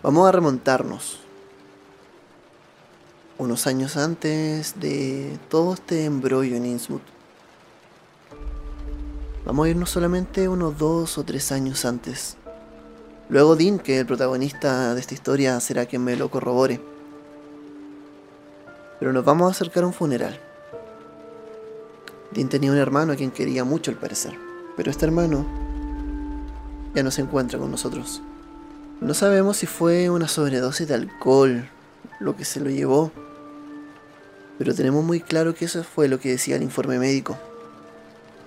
Vamos a remontarnos unos años antes de todo este embrollo en Innsmouth. Vamos a irnos solamente unos dos o tres años antes. Luego Dean, que el protagonista de esta historia, será quien me lo corrobore. Pero nos vamos a acercar a un funeral. Dean tenía un hermano a quien quería mucho al parecer, pero este hermano ya no se encuentra con nosotros. No sabemos si fue una sobredosis de alcohol lo que se lo llevó, pero tenemos muy claro que eso fue lo que decía el informe médico.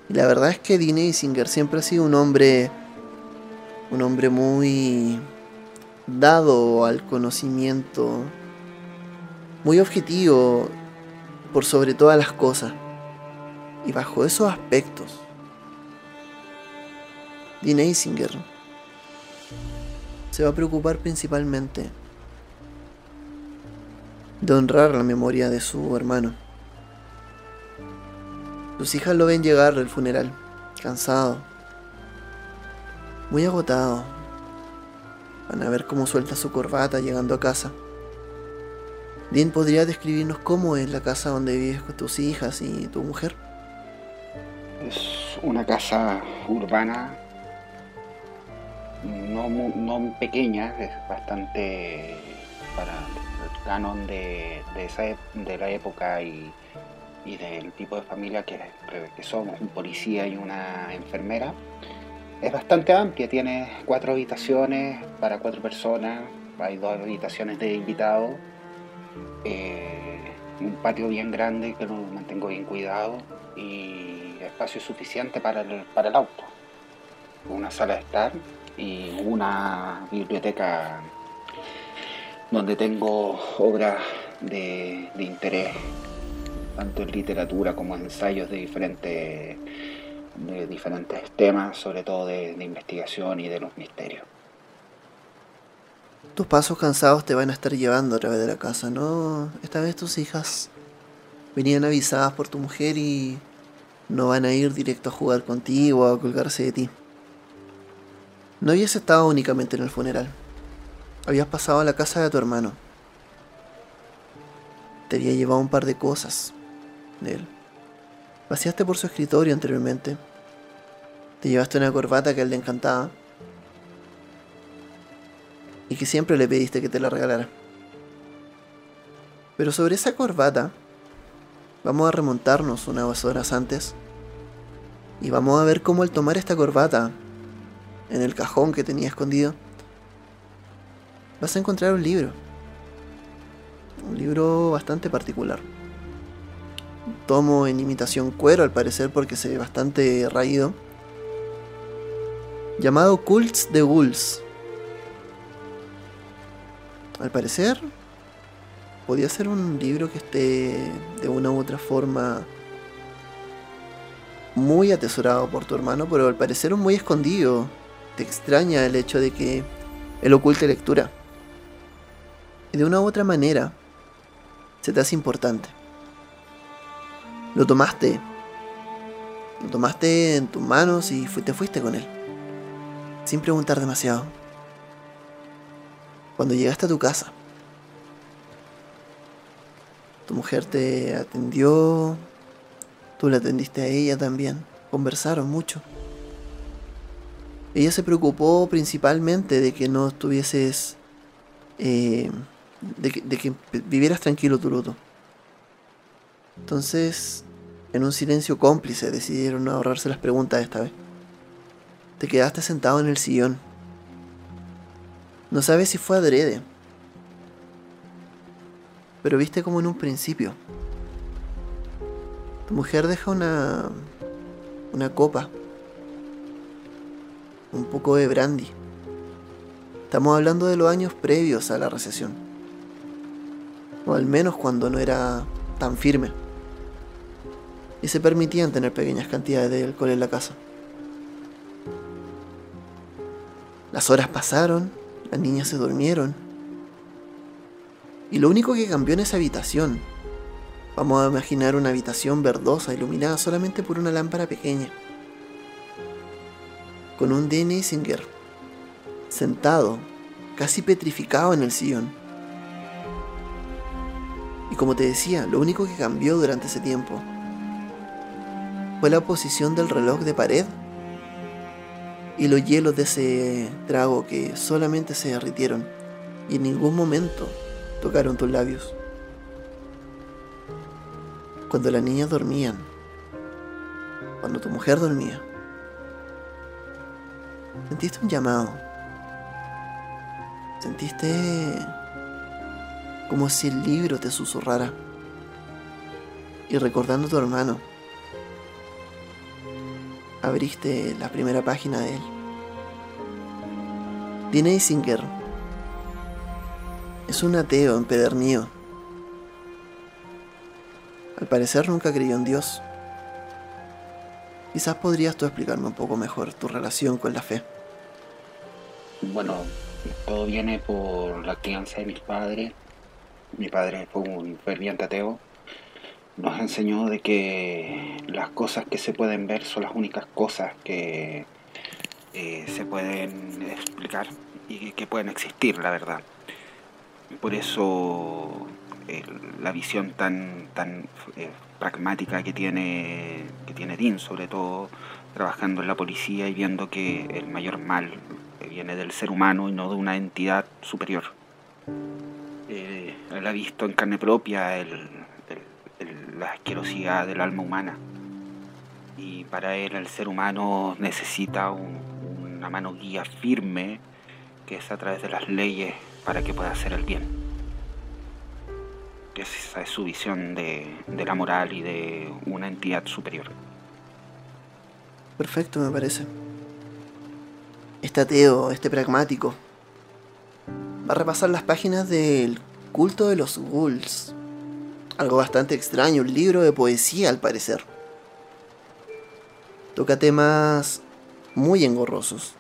Y la verdad es que Dean Eisinger siempre ha sido un hombre un hombre muy dado al conocimiento, muy objetivo por sobre todas las cosas. Y bajo esos aspectos, Dean Eisinger se va a preocupar principalmente de honrar la memoria de su hermano. Sus hijas lo ven llegar del funeral, cansado, muy agotado. Van a ver cómo suelta su corbata llegando a casa. Dean, ¿podría describirnos cómo es la casa donde vives con tus hijas y tu mujer? Es una casa urbana, no, no pequeña, es bastante para el canon de, esa, de la época y, del tipo de familia que, que somos, un policía y una enfermera. Es bastante amplia, tiene cuatro habitaciones para cuatro personas, hay dos habitaciones de invitados, eh, un patio bien grande que lo mantengo bien cuidado y espacio suficiente para el, para el auto, una sala de estar y una biblioteca donde tengo obras de, de interés, tanto en literatura como en ensayos de diferentes de diferentes temas, sobre todo de, investigación y de los misterios. Tus pasos cansados te van a estar llevando a través de la casa, ¿no? Esta vez tus hijas venían avisadas por tu mujer y no van a ir directo a jugar contigo o a colgarse de ti. No habías estado únicamente en el funeral. Habías pasado a la casa de tu hermano. Te había llevado un par de cosas de él. Paseaste por su escritorio anteriormente. Te llevaste una corbata que a él le encantaba. Y que siempre le pediste que te la regalara. Pero sobre esa corbata, vamos a remontarnos unas horas antes. Y vamos a ver cómo al tomar esta corbata en el cajón que tenía escondido, vas a encontrar un libro. Un libro bastante particular tomo en imitación cuero al parecer porque se ve bastante raído, llamado Cults de Ghouls. Al parecer, podía ser un libro que esté de una u otra forma muy atesorado por tu hermano, pero al parecer muy escondido. Te extraña el hecho de que él oculte lectura. Y de una u otra manera, se te hace importante. Lo tomaste. Lo tomaste en tus manos y te fuiste con él. Sin preguntar demasiado. Cuando llegaste a tu casa, tu mujer te atendió, tú la atendiste a ella también, conversaron mucho. Ella se preocupó principalmente de que no estuvieses, eh, de, que, de que vivieras tranquilo tu luto. Entonces, en un silencio cómplice, decidieron ahorrarse las preguntas esta vez. Te quedaste sentado en el sillón. No sabes si fue adrede. Pero viste como en un principio. Tu mujer deja una. una copa. Un poco de brandy. Estamos hablando de los años previos a la recesión. O al menos cuando no era tan firme y se permitían tener pequeñas cantidades de alcohol en la casa. Las horas pasaron, las niñas se durmieron. Y lo único que cambió en esa habitación, vamos a imaginar una habitación verdosa iluminada solamente por una lámpara pequeña, con un Denny Singer sentado casi petrificado en el sillón. Y como te decía, lo único que cambió durante ese tiempo fue la posición del reloj de pared y los hielos de ese trago que solamente se derritieron y en ningún momento tocaron tus labios. Cuando las niñas dormían, cuando tu mujer dormía, sentiste un llamado. Sentiste como si el libro te susurrara. Y recordando a tu hermano, abriste la primera página de él. Dina Singer es un ateo empedernido. Al parecer nunca creyó en Dios. Quizás podrías tú explicarme un poco mejor tu relación con la fe. Bueno, todo viene por la crianza de mis padres. Mi padre fue un ferviente ateo nos enseñó de que las cosas que se pueden ver son las únicas cosas que eh, se pueden explicar y que pueden existir, la verdad. Por eso la visión tan, tan eh, pragmática que tiene, que tiene Dean, sobre todo trabajando en la policía y viendo que el mayor mal viene del ser humano y no de una entidad superior. Eh, él ha visto en carne propia el, la asquerosidad del alma humana. Y para él el ser humano necesita una mano guía firme que es a través de las leyes para que pueda hacer el bien. Esa es su visión de, de la moral y de una entidad superior. Perfecto, me parece. Este ateo, este pragmático, va a repasar las páginas del culto de los ghouls algo bastante extraño, un libro de poesía al parecer. Toca temas muy engorrosos.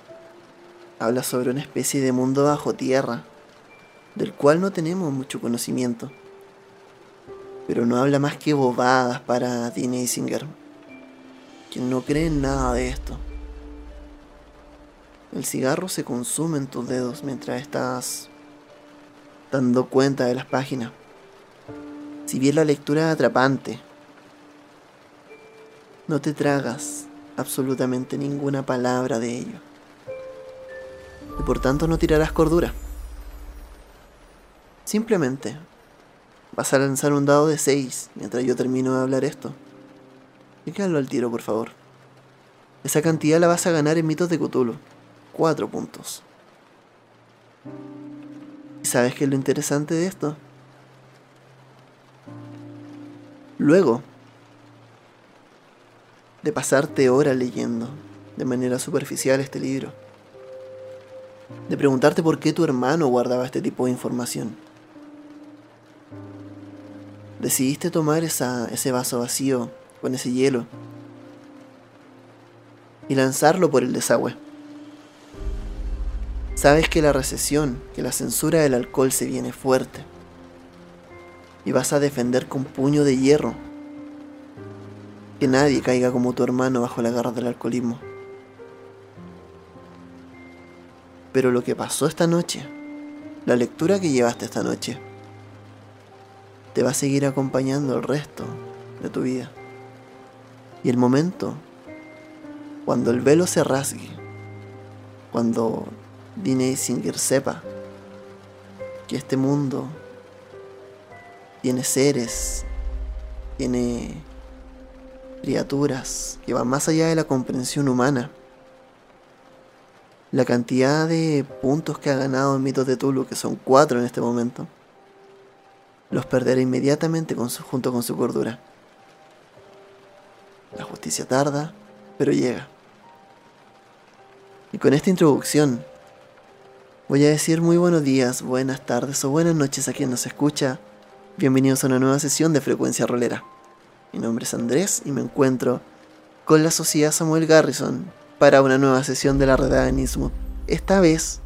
Habla sobre una especie de mundo bajo tierra, del cual no tenemos mucho conocimiento. Pero no habla más que bobadas para Dean Isinger, quien no cree en nada de esto. El cigarro se consume en tus dedos mientras estás dando cuenta de las páginas. Si bien la lectura es atrapante, no te tragas absolutamente ninguna palabra de ello. Y por tanto no tirarás cordura. Simplemente vas a lanzar un dado de 6 mientras yo termino de hablar esto. Quédalo al tiro, por favor. Esa cantidad la vas a ganar en mitos de Cthulhu. 4 puntos. ¿Y sabes qué es lo interesante de esto? Luego de pasarte horas leyendo de manera superficial este libro, de preguntarte por qué tu hermano guardaba este tipo de información, decidiste tomar ese vaso vacío con ese hielo y lanzarlo por el desagüe. Sabes que la recesión, que la censura del alcohol se viene fuerte y vas a defender con puño de hierro. Que nadie caiga como tu hermano bajo la garra del alcoholismo. Pero lo que pasó esta noche, la lectura que llevaste esta noche, te va a seguir acompañando el resto de tu vida. Y el momento, cuando el velo se rasgue, cuando Dine Singer sepa que este mundo tiene seres, tiene criaturas que van más allá de la comprensión humana. La cantidad de puntos que ha ganado en Mitos de Tulu, que son cuatro en este momento, los perderá inmediatamente junto con su cordura. La justicia tarda, pero llega. Y con esta introducción, voy a decir muy buenos días, buenas tardes o buenas noches a quien nos escucha Bienvenidos a una nueva sesión de Frecuencia Rolera. Mi nombre es Andrés y me encuentro con la Sociedad Samuel Garrison para una nueva sesión de la Redada. Esta vez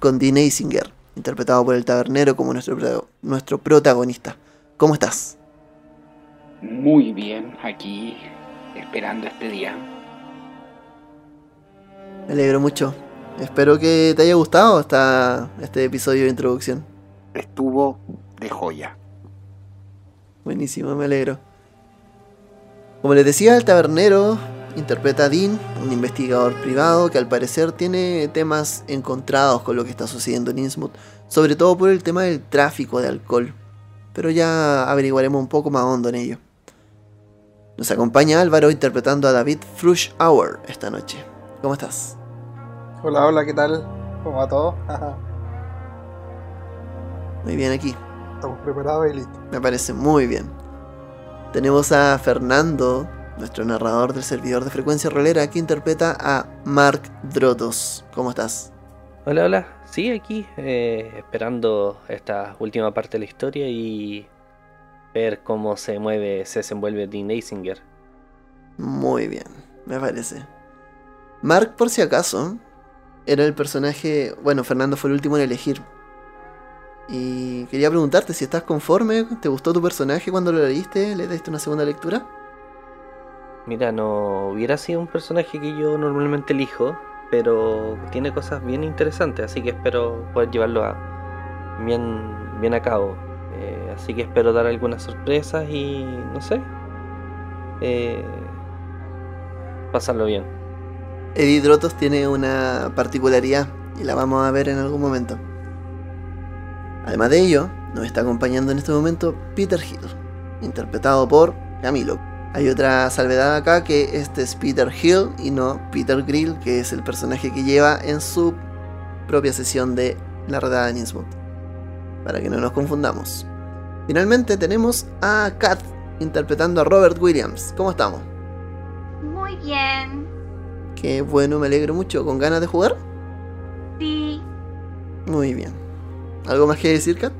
con Dean Eisinger, interpretado por el tabernero como nuestro, nuestro protagonista. ¿Cómo estás? Muy bien, aquí esperando este día. Me alegro mucho. Espero que te haya gustado esta, este episodio de introducción. Estuvo de joya. Buenísimo, me alegro. Como les decía, el tabernero interpreta a Dean, un investigador privado que al parecer tiene temas encontrados con lo que está sucediendo en Innsmouth, sobre todo por el tema del tráfico de alcohol. Pero ya averiguaremos un poco más hondo en ello. Nos acompaña Álvaro interpretando a David Hour esta noche. ¿Cómo estás? Hola, hola, ¿qué tal? ¿Cómo va todo? muy bien aquí. Estamos preparados y listos. Me parece muy bien. Tenemos a Fernando, nuestro narrador del servidor de frecuencia rolera, que interpreta a Mark Drotos. ¿Cómo estás? Hola, hola. Sí, aquí, eh, esperando esta última parte de la historia y ver cómo se mueve, se desenvuelve Dean Eisinger. Muy bien, me parece. Mark, por si acaso, era el personaje. Bueno, Fernando fue el último en elegir. Y quería preguntarte si estás conforme, ¿te gustó tu personaje cuando lo leíste? ¿Le diste una segunda lectura? Mira, no hubiera sido un personaje que yo normalmente elijo, pero tiene cosas bien interesantes, así que espero poder llevarlo a bien, bien a cabo. Eh, así que espero dar algunas sorpresas y no sé, eh, pasarlo bien. Eddie Drotos tiene una particularidad y la vamos a ver en algún momento. Además de ello, nos está acompañando en este momento Peter Hill, interpretado por Camilo. Hay otra salvedad acá que este es Peter Hill y no Peter Grill, que es el personaje que lleva en su propia sesión de La Redada en Innsmouth. Para que no nos confundamos. Finalmente tenemos a Kat interpretando a Robert Williams. ¿Cómo estamos? Muy bien. Qué bueno, me alegro mucho. ¿Con ganas de jugar? Sí. Muy bien. ¿Algo más que decir, Kat?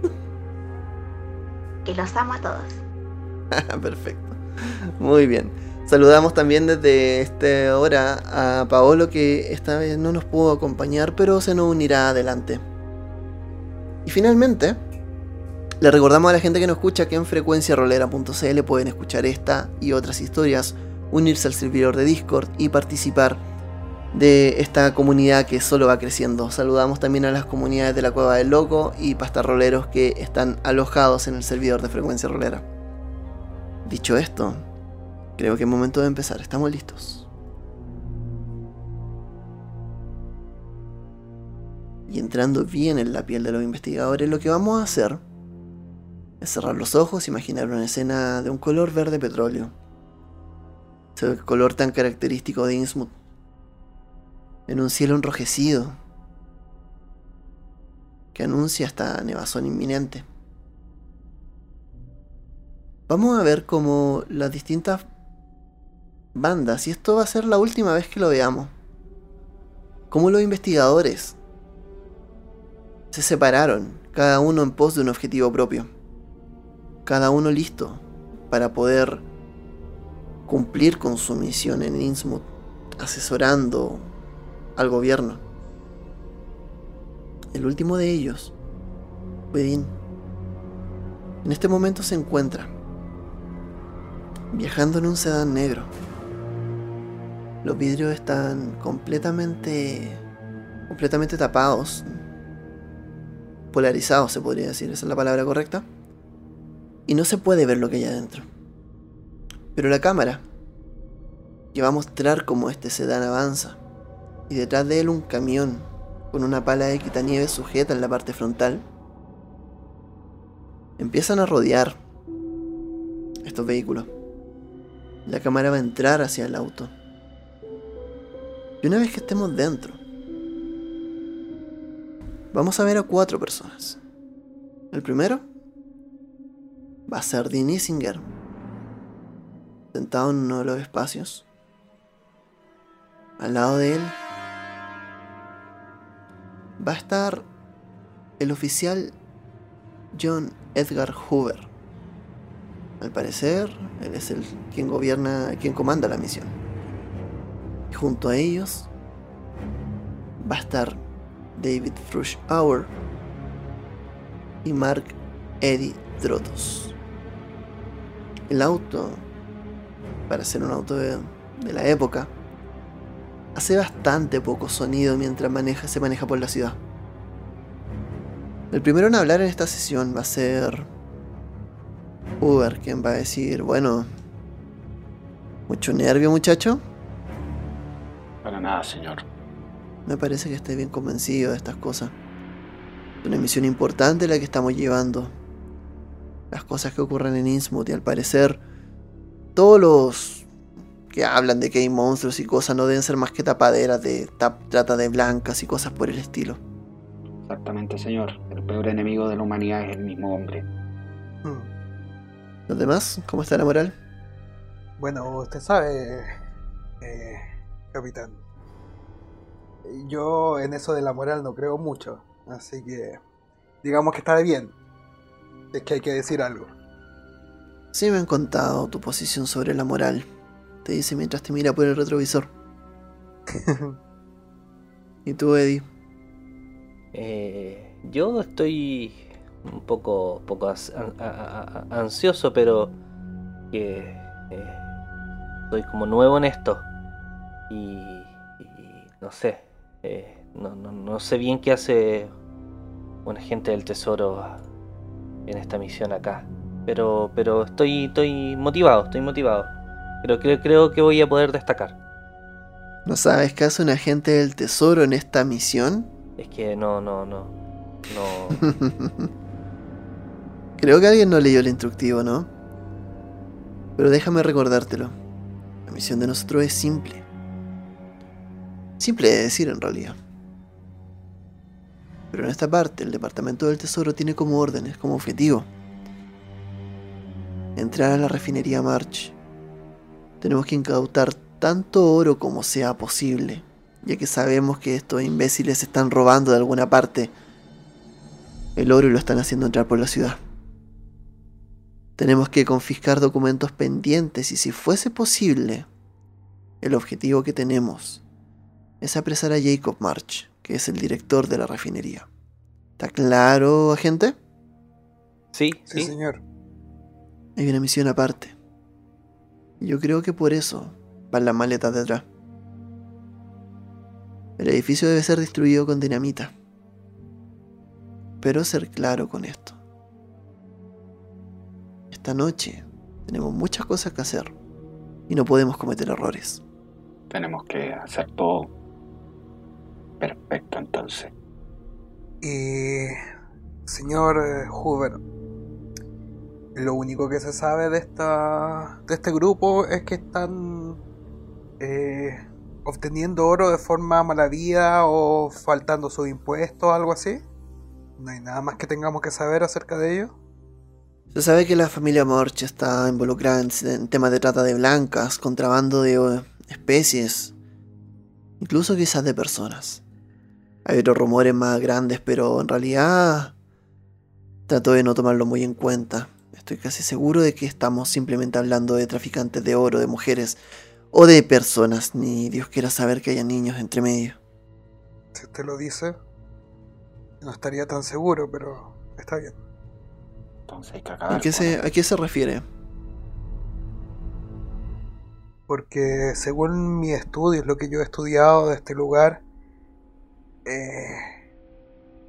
Que los amo a todos. Perfecto. Muy bien. Saludamos también desde esta hora a Paolo que esta vez no nos pudo acompañar, pero se nos unirá adelante. Y finalmente, le recordamos a la gente que nos escucha que en frecuenciarolera.cl pueden escuchar esta y otras historias, unirse al servidor de Discord y participar de esta comunidad que solo va creciendo. Saludamos también a las comunidades de la Cueva del Loco y pastarroleros que están alojados en el servidor de Frecuencia Rolera. Dicho esto, creo que es momento de empezar. ¿Estamos listos? Y entrando bien en la piel de los investigadores, lo que vamos a hacer es cerrar los ojos, imaginar una escena de un color verde petróleo. Ese color tan característico de Innsmouth en un cielo enrojecido que anuncia esta nevazón inminente. Vamos a ver cómo las distintas bandas, y esto va a ser la última vez que lo veamos, cómo los investigadores se separaron, cada uno en pos de un objetivo propio, cada uno listo para poder cumplir con su misión en Innsmouth, asesorando, al gobierno. El último de ellos, Bedín, en este momento se encuentra viajando en un sedán negro. Los vidrios están completamente completamente tapados, polarizados se podría decir, esa es la palabra correcta. Y no se puede ver lo que hay adentro. Pero la cámara que va a mostrar cómo este sedán avanza y detrás de él un camión con una pala de quitanieves sujeta en la parte frontal. Empiezan a rodear estos vehículos. La cámara va a entrar hacia el auto. Y una vez que estemos dentro, vamos a ver a cuatro personas. El primero va a ser Dean Isinger, sentado en uno de los espacios. Al lado de él va a estar el oficial John Edgar Hoover. Al parecer, él es el quien gobierna, quien comanda la misión. Junto a ellos va a estar David Hour y Mark Eddie Drotos. El auto, para ser un auto de, de la época, hace bastante poco sonido mientras maneja, se maneja por la ciudad. El primero en hablar en esta sesión va a ser Uber, quien va a decir, bueno, mucho nervio muchacho. Para nada, señor. Me parece que esté bien convencido de estas cosas. Es una misión importante la que estamos llevando. Las cosas que ocurren en Innsmouth y al parecer todos los que hablan de que hay monstruos y cosas no deben ser más que tapaderas de trata de blancas y cosas por el estilo. Exactamente, señor. El peor enemigo de la humanidad es el mismo hombre. Hmm. ¿Los demás? ¿Cómo está la moral? Bueno, usted sabe, eh, capitán. Yo en eso de la moral no creo mucho. Así que digamos que está bien. Es que hay que decir algo. Sí me han contado tu posición sobre la moral. Te dice mientras te mira por el retrovisor. ¿Y tú, Eddie? Eh, yo estoy un poco, poco ansioso, pero que eh, soy como nuevo en esto. Y, no sé, eh, no, no, no sé bien qué hace un agente del tesoro en esta misión acá. Pero, pero estoy, estoy motivado, estoy motivado. Pero creo, creo que voy a poder destacar. ¿No sabes qué hace un agente del tesoro en esta misión? Es que no, no, no. No. creo que alguien no leyó el instructivo, ¿no? Pero déjame recordártelo. La misión de nosotros es simple. Simple de decir en realidad. Pero en esta parte, el Departamento del Tesoro tiene como órdenes, como objetivo, entrar a la refinería March. Tenemos que incautar tanto oro como sea posible, ya que sabemos que estos imbéciles están robando de alguna parte el oro y lo están haciendo entrar por la ciudad. Tenemos que confiscar documentos pendientes y si fuese posible, el objetivo que tenemos es apresar a Jacob March que es el director de la refinería. ¿Está claro, agente? Sí, sí, señor. Hay una misión aparte. Yo creo que por eso van las maletas detrás. El edificio debe ser destruido con dinamita. Pero ser claro con esto. Esta noche tenemos muchas cosas que hacer y no podemos cometer errores. Tenemos que hacer todo Perfecto, entonces. Y, señor eh, Hoover, lo único que se sabe de esta de este grupo es que están eh, obteniendo oro de forma malavida o faltando sus impuestos, algo así. No hay nada más que tengamos que saber acerca de ello. Se sabe que la familia Morch está involucrada en temas de trata de blancas, contrabando de eh, especies, incluso quizás de personas. Hay otros rumores más grandes, pero en realidad trato de no tomarlo muy en cuenta. Estoy casi seguro de que estamos simplemente hablando de traficantes de oro, de mujeres o de personas. Ni Dios quiera saber que haya niños entre medio. Si usted lo dice, no estaría tan seguro, pero está bien. Entonces hay que acabar. ¿A qué, se, ¿A qué se refiere? Porque según mi estudio, lo que yo he estudiado de este lugar, eh,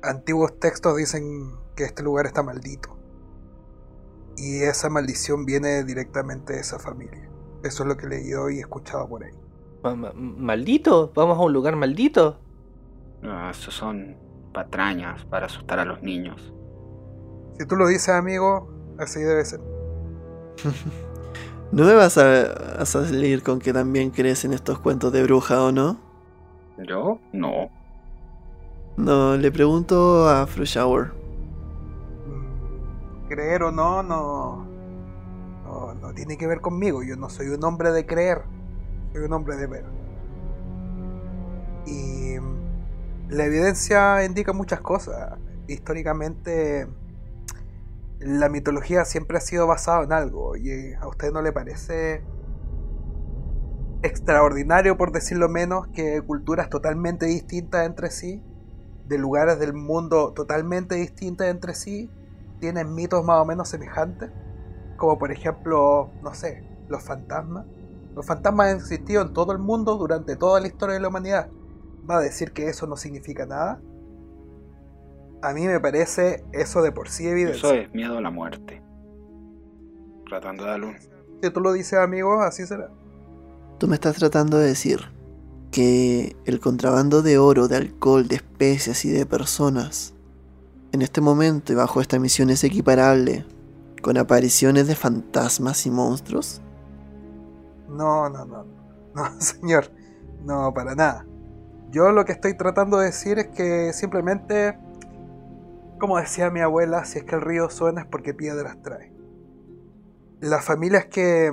antiguos textos dicen que este lugar está maldito. Y esa maldición viene directamente de esa familia. Eso es lo que he leído y escuchado por ahí. ¿Maldito? ¿Vamos a un lugar maldito? No, eso son patrañas para asustar a los niños. Si tú lo dices, amigo, así debe ser. ¿No me vas a, a, salir con que también crees en estos cuentos de bruja o no? ¿Yo? No. No, le pregunto a Shower. Mm, creer o no, no, no, no tiene que ver conmigo. Yo no soy un hombre de creer, soy un hombre de ver. Y la evidencia indica muchas cosas. Históricamente, la mitología siempre ha sido basada en algo. ¿Y a usted no le parece extraordinario, por decirlo menos, que culturas totalmente distintas entre sí de lugares del mundo totalmente distintos entre sí tienen mitos más o menos semejantes, como por ejemplo, no sé, los fantasmas. Los fantasmas han existido en todo el mundo durante toda la historia de la humanidad. ¿Va a decir que eso no significa nada? A mí me parece eso de por sí evidente. Eso es miedo a la muerte. Tratando de dar un... Si tú lo dices, amigo, así será. Tú me estás tratando de decir que el contrabando de oro, de alcohol, de especias y de personas, en este momento y bajo esta misión es equiparable con apariciones de fantasmas y monstruos? No, no, no. No, señor. No, para nada. Yo lo que estoy tratando de decir es que simplemente, como decía mi abuela, si es que el río suena es porque piedras trae. Las familias que,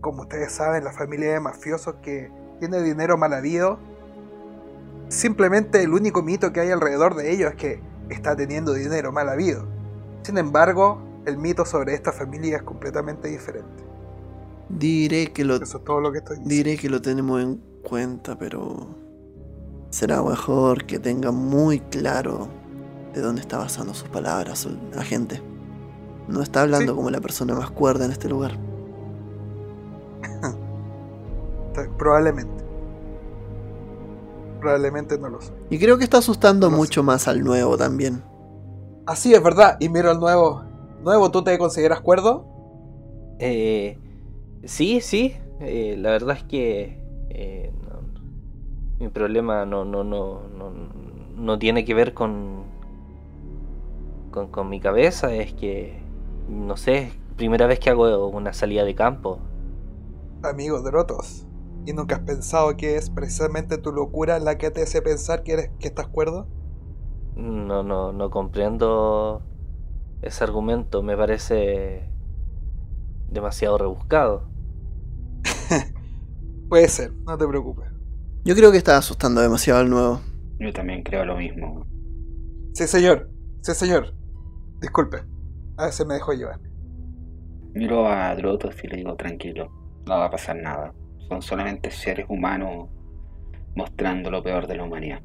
como ustedes saben, la familia de mafiosos que tiene dinero mal habido, simplemente el único mito que hay alrededor de ellos es que está teniendo dinero mal habido. Sin embargo, el mito sobre esta familia es completamente diferente. Diré que lo, Eso es todo lo que estoy diré que lo tenemos en cuenta, pero será mejor que tenga muy claro de dónde está basando sus palabras, agente. No está hablando Sí. como la persona más cuerda en este lugar. Probablemente. Probablemente no lo soy. Y creo que está asustando No sé. mucho más al nuevo también. Así es verdad. Y miro al nuevo. Nuevo, ¿tú te consideras cuerdo? Eh, sí, sí. eh, la verdad es que eh, no- mi problema no, no, no, no, no tiene que ver con, con, con mi cabeza. Es que, no sé, primera vez que hago una salida de campo. Amigo de Rotos. ¿Y nunca has pensado que es precisamente tu locura la que te hace pensar que, eres, que estás cuerdo? No, no, no comprendo ese argumento. Me parece demasiado rebuscado. Puede ser, no te preocupes. Yo creo que está asustando demasiado al nuevo. Yo también creo lo mismo. Sí, señor. Sí, señor. Disculpe. A veces me dejo llevar. Miro a Drotos y le digo tranquilo, no va a pasar nada. Son solamente seres humanos mostrando lo peor de la humanidad.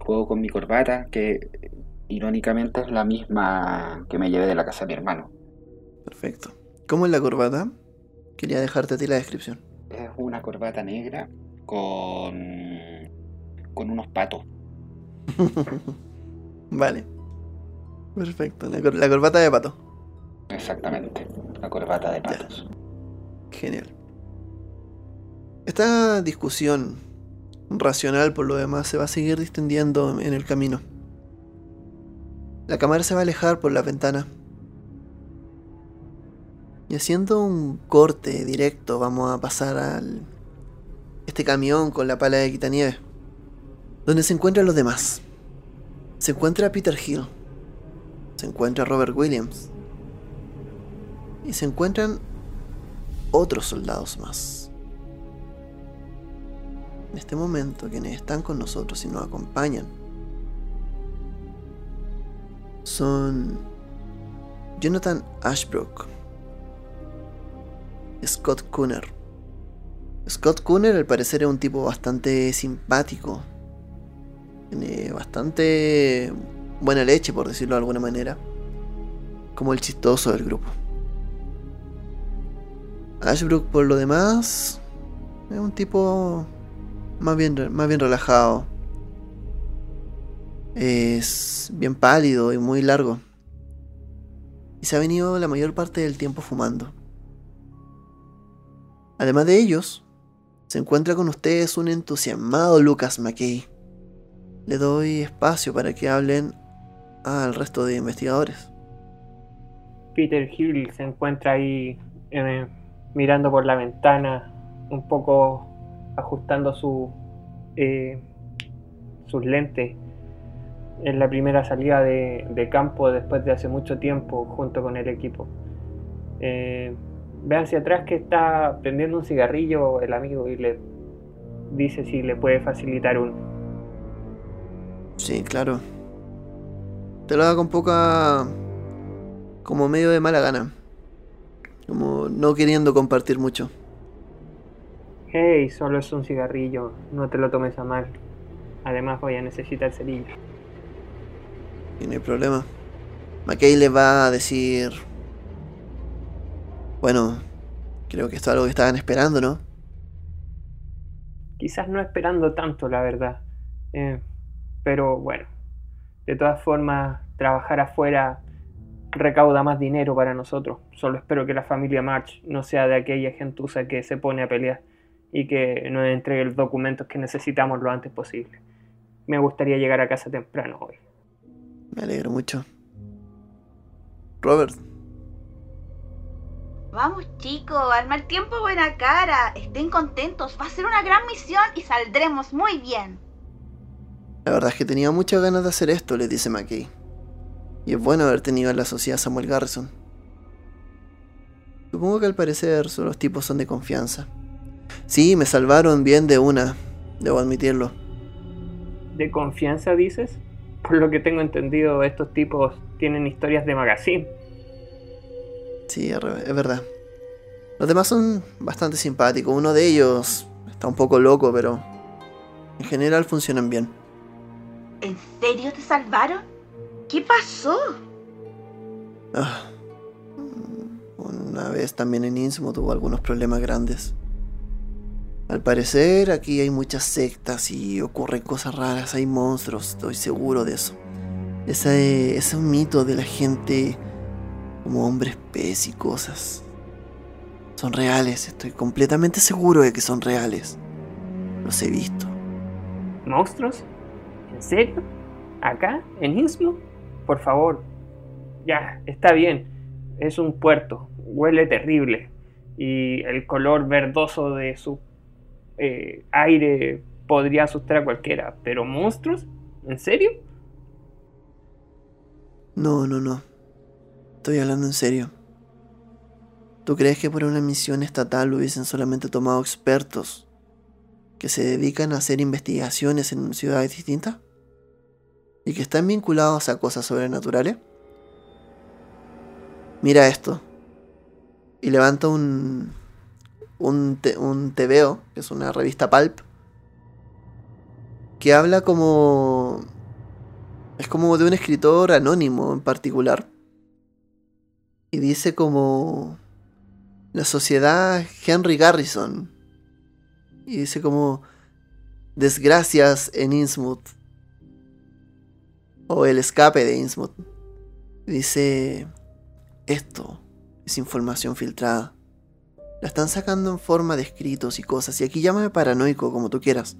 Juego con mi corbata, que irónicamente es la misma que me llevé de la casa de mi hermano. Perfecto. ¿Cómo es la corbata? Quería dejarte a ti la descripción. Es una corbata negra con, con unos patos. vale. Perfecto. La, la corbata de pato. Exactamente, la corbata de patos. Genial. Esta discusión racional por lo demás se va a seguir distendiendo en el camino. La cámara se va a alejar por la ventana. Y haciendo un corte directo vamos a pasar al este camión con la pala de quitanieve. Donde se encuentran los demás. Se encuentra Peter Hill. Se encuentra Robert Williams. Y se encuentran otros soldados más. En este momento, quienes están con nosotros y nos acompañan son Jonathan Ashbrook, Scott Cooner. Scott Cooner al parecer es un tipo bastante simpático, tiene bastante buena leche por decirlo de alguna manera, como el chistoso del grupo. Ashbrook por lo demás es un tipo más bien, más bien relajado. Es bien pálido y muy largo. Y se ha venido la mayor parte del tiempo fumando. Además de ellos, se encuentra con ustedes un entusiasmado Lucas McKay. Le doy espacio para que hablen al resto de investigadores. Peter Hill se encuentra ahí eh, mirando por la ventana, un poco ajustando su, eh, sus lentes. Es la primera salida de, de campo después de hace mucho tiempo junto con el equipo. Eh, ve hacia atrás que está prendiendo un cigarrillo el amigo y le dice si le puede facilitar uno. Sí, claro. Te lo hago con poca... como medio de mala gana. Como no queriendo compartir mucho. Hey, solo es un cigarrillo, no te lo tomes a mal. Además voy a necesitar cerillos. Y no hay problema. McKay le va a decir... Bueno, Creo que esto es algo que estaban esperando, ¿no? Quizás no esperando tanto, la verdad. Eh, pero bueno, de todas formas, trabajar afuera recauda más dinero para nosotros. Solo espero que la familia March no sea de aquella gentuza que se pone a pelear y que nos entregue los documentos que necesitamos lo antes posible. Me gustaría llegar a casa temprano hoy. Me alegro mucho. Robert. Vamos chicos, al mal tiempo buena cara. Estén contentos, va a ser una gran misión y saldremos muy bien. La verdad es que tenía muchas ganas de hacer esto, le dice McKay. Y es bueno haber tenido en la sociedad Samuel Garrison. Supongo que al parecer solo los tipos son de confianza. Sí, me salvaron bien de una, debo admitirlo. ¿De confianza dices? Por lo que tengo entendido, estos tipos tienen historias de magazine. Sí, es verdad. Los demás son bastante simpáticos. Uno de ellos está un poco loco, pero en general funcionan bien. ¿En serio te salvaron? ¿Qué pasó? Ah, una vez también en Innsmouth tuvo algunos problemas grandes. Al parecer aquí hay muchas sectas y ocurren cosas raras, hay monstruos, estoy seguro de eso. Ese es un mito de la gente como hombres pez y cosas. Son reales, estoy completamente seguro de que son reales. Los he visto. ¿Monstruos? ¿En serio? ¿Acá? ¿En Innsmouth? Por favor. Ya, está bien. Es un puerto. Huele terrible. Y el color verdoso de su eh, aire podría asustar a cualquiera. Pero monstruos? ¿En serio? No, no, no. Estoy hablando en serio. ¿Tú crees que por una misión estatal hubiesen solamente tomado expertos que se dedican a hacer investigaciones en ciudades distintas? ¿Y que están vinculados a cosas sobrenaturales? Mira esto. Y levanta un, un, un TVO, que es una revista Pulp, que habla como... Es como de un escritor anónimo en particular. Y dice como... La sociedad Henry Garrison. Y dice como... Desgracias en Innsmouth. O el escape de Innsmouth. Dice... Esto es información filtrada. La están sacando en forma de escritos y cosas. Y aquí llámame paranoico, como tú quieras.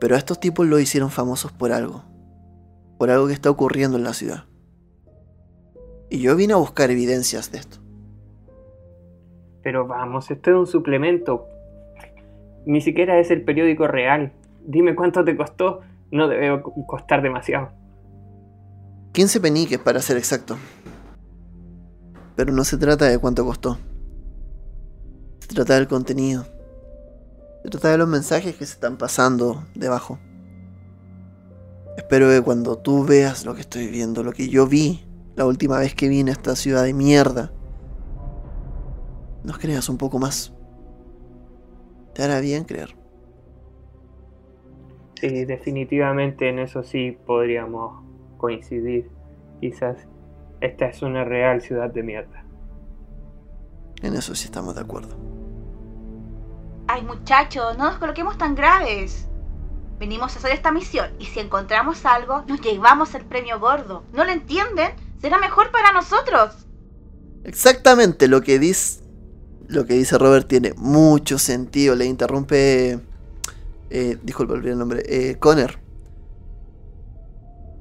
Pero a estos tipos lo hicieron famosos por algo. Por algo que está ocurriendo en la ciudad. Y yo vine a buscar evidencias de esto. Pero vamos, esto es un suplemento. Ni siquiera es el periódico real. Dime cuánto te costó. No debe costar demasiado. 15 peniques para ser exacto. Pero no se trata de cuánto costó. Se trata del contenido. Se trata de los mensajes que se están pasando debajo. Espero que cuando tú veas lo que estoy viendo, lo que yo vi la última vez que vine a esta ciudad de mierda, nos creas un poco más. Te hará bien creer. Sí, definitivamente en eso sí podríamos coincidir. Quizás esta es una real ciudad de mierda. En eso sí estamos de acuerdo. Ay muchachos, no nos coloquemos tan graves. Venimos a hacer esta misión y si encontramos algo, nos llevamos el premio gordo. ¿No lo entienden? Será mejor para nosotros. Exactamente lo que dice lo que dice Robert tiene mucho sentido. Le interrumpe. Eh, disculpa, olvidé el nombre. Eh, Conner.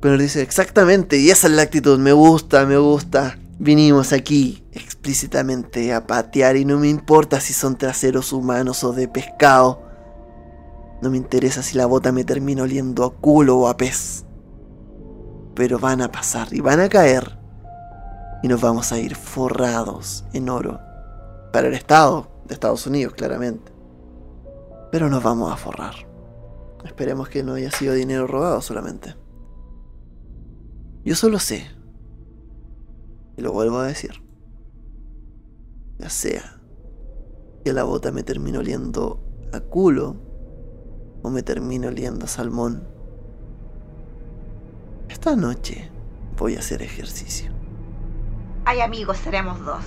Conner dice exactamente. Y esa es la actitud. Me gusta, me gusta. Vinimos aquí explícitamente a patear. Y no me importa si son traseros humanos o de pescado. No me interesa si la bota me termina oliendo a culo o a pez. Pero van a pasar y van a caer. Y nos vamos a ir forrados en oro para el Estado de Estados Unidos, claramente. Pero nos vamos a forrar. Esperemos que no haya sido dinero robado solamente. Yo solo sé, y lo vuelvo a decir, ya sea que la bota me termine oliendo a culo o me termine oliendo a salmón, esta noche voy a hacer ejercicio. Ay amigos, seremos dos.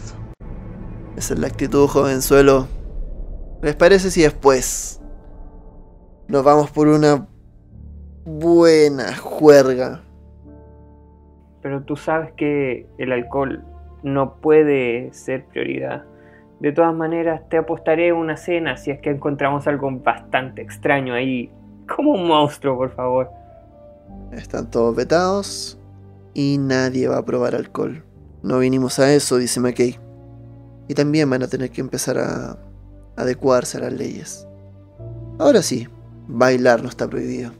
Esa es la actitud, jovenzuelo. ¿Les parece si después nos vamos por una buena juerga? Pero tú sabes que el alcohol no puede ser prioridad. De todas maneras, te apostaré una cena si es que encontramos algo bastante extraño ahí. Como un monstruo, por favor. Están todos vetados y nadie va a probar alcohol. No vinimos a eso, dice McKay. Y también van a tener que empezar a adecuarse a las leyes. Ahora sí, bailar no está prohibido.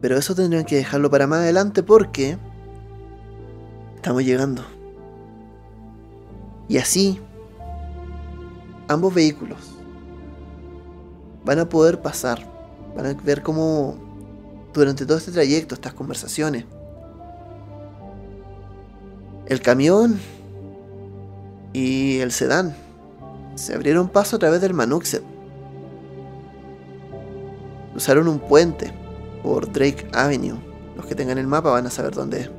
Pero eso tendrían que dejarlo para más adelante porque estamos llegando. Y así, ambos vehículos van a poder pasar. Van a ver cómo durante todo este trayecto, estas conversaciones, el camión y el sedán se abrieron paso a través del Manuxet. Usaron un puente por Drake Avenue. Los que tengan el mapa van a saber dónde es.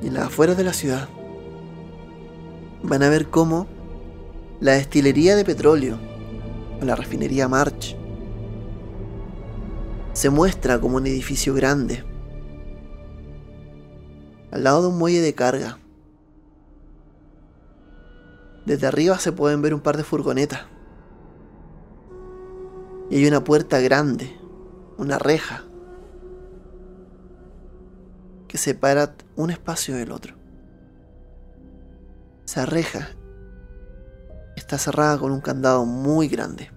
Y en las afueras de la ciudad van a ver cómo la destilería de petróleo o la refinería March se muestra como un edificio grande al lado de un muelle de carga. Desde arriba se pueden ver un par de furgonetas. Y hay una puerta grande, una reja, que separa un espacio del otro. Esa reja está cerrada con un candado muy grande.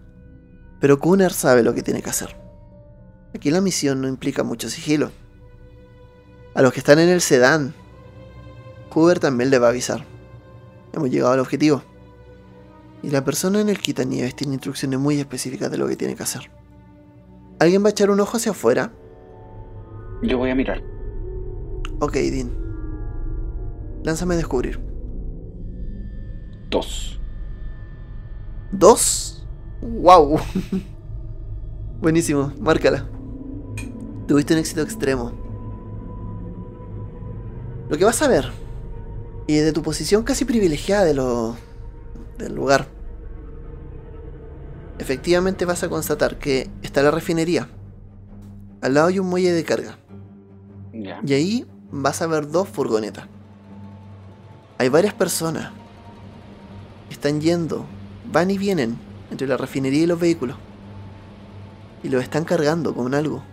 Pero Cooner sabe lo que tiene que hacer. Aquí la misión no implica mucho sigilo. A los que están en el sedán, Hoover también le va a avisar. Hemos llegado al objetivo. Y la persona en el quitanieves tiene instrucciones muy específicas de lo que tiene que hacer. ¿Alguien va a echar un ojo hacia afuera? Yo voy a mirar. Ok, Dean. Lánzame a descubrir. Dos. ¿Dos? ¡Wow! Buenísimo, márcala. Tuviste un éxito extremo. Lo que vas a ver, y de tu posición casi privilegiada de lo, del lugar, efectivamente vas a constatar que está la refinería. Al lado hay un muelle de carga. Y ahí vas a ver dos furgonetas. Hay varias personas. Están yendo, van y vienen entre la refinería y los vehículos. Y los están cargando con algo.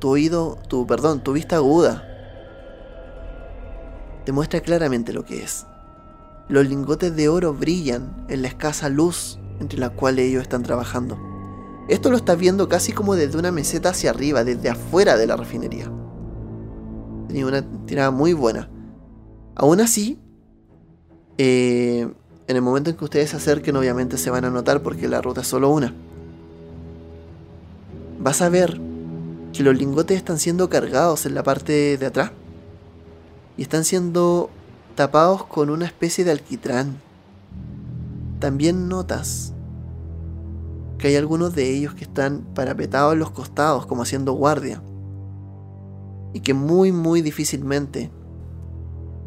Tu oído, tu, perdón, tu vista aguda te muestra claramente lo que es. Los lingotes de oro brillan en la escasa luz entre la cual ellos están trabajando. Esto lo estás viendo casi como desde una meseta hacia arriba, desde afuera de la refinería. Tenía una tirada muy buena. Aún así, eh, en el momento en que ustedes se acerquen, obviamente se van a notar porque la ruta es solo una. Vas a ver que los lingotes están siendo cargados en la parte de atrás y están siendo tapados con una especie de alquitrán. También notas que hay algunos de ellos que están parapetados en los costados como haciendo guardia y que muy muy difícilmente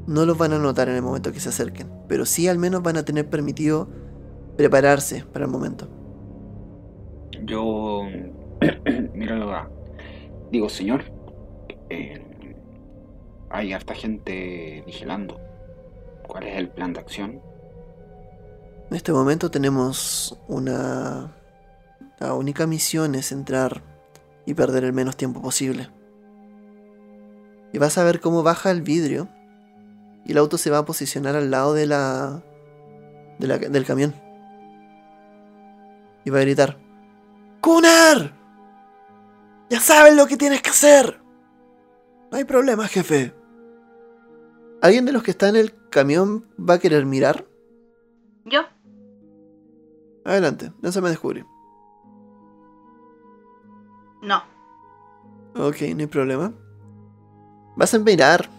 no los van a notar en el momento que se acerquen, pero sí al menos van a tener permitido prepararse para el momento. Yo miro a la- Digo, señor, eh, hay harta gente vigilando. ¿Cuál es el plan de acción? En este momento tenemos una... La única misión es entrar y perder el menos tiempo posible. Y vas a ver cómo baja el vidrio y el auto se va a posicionar al lado de la, de la- del camión. Y va a gritar: ¡Kunar! ¡Ya sabes lo que tienes que hacer! No hay problema, jefe. ¿Alguien de los que está en el camión va a querer mirar? Yo, Adelante, lánzame a descubrir. no. Ok, no hay problema. Vas a mirar.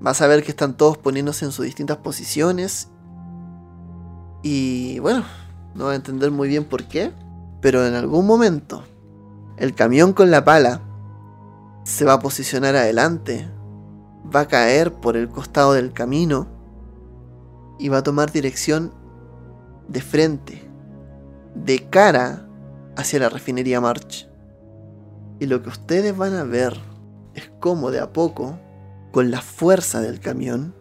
Vas a ver que están todos poniéndose en sus distintas posiciones. Y bueno, no vas a entender muy bien por qué. Pero en algún momento, el camión con la pala se va a posicionar adelante. Va a caer por el costado del camino. y va a tomar dirección de frente, de cara hacia la refinería March. Y lo que ustedes van a ver es cómo de a poco, con la fuerza del camión,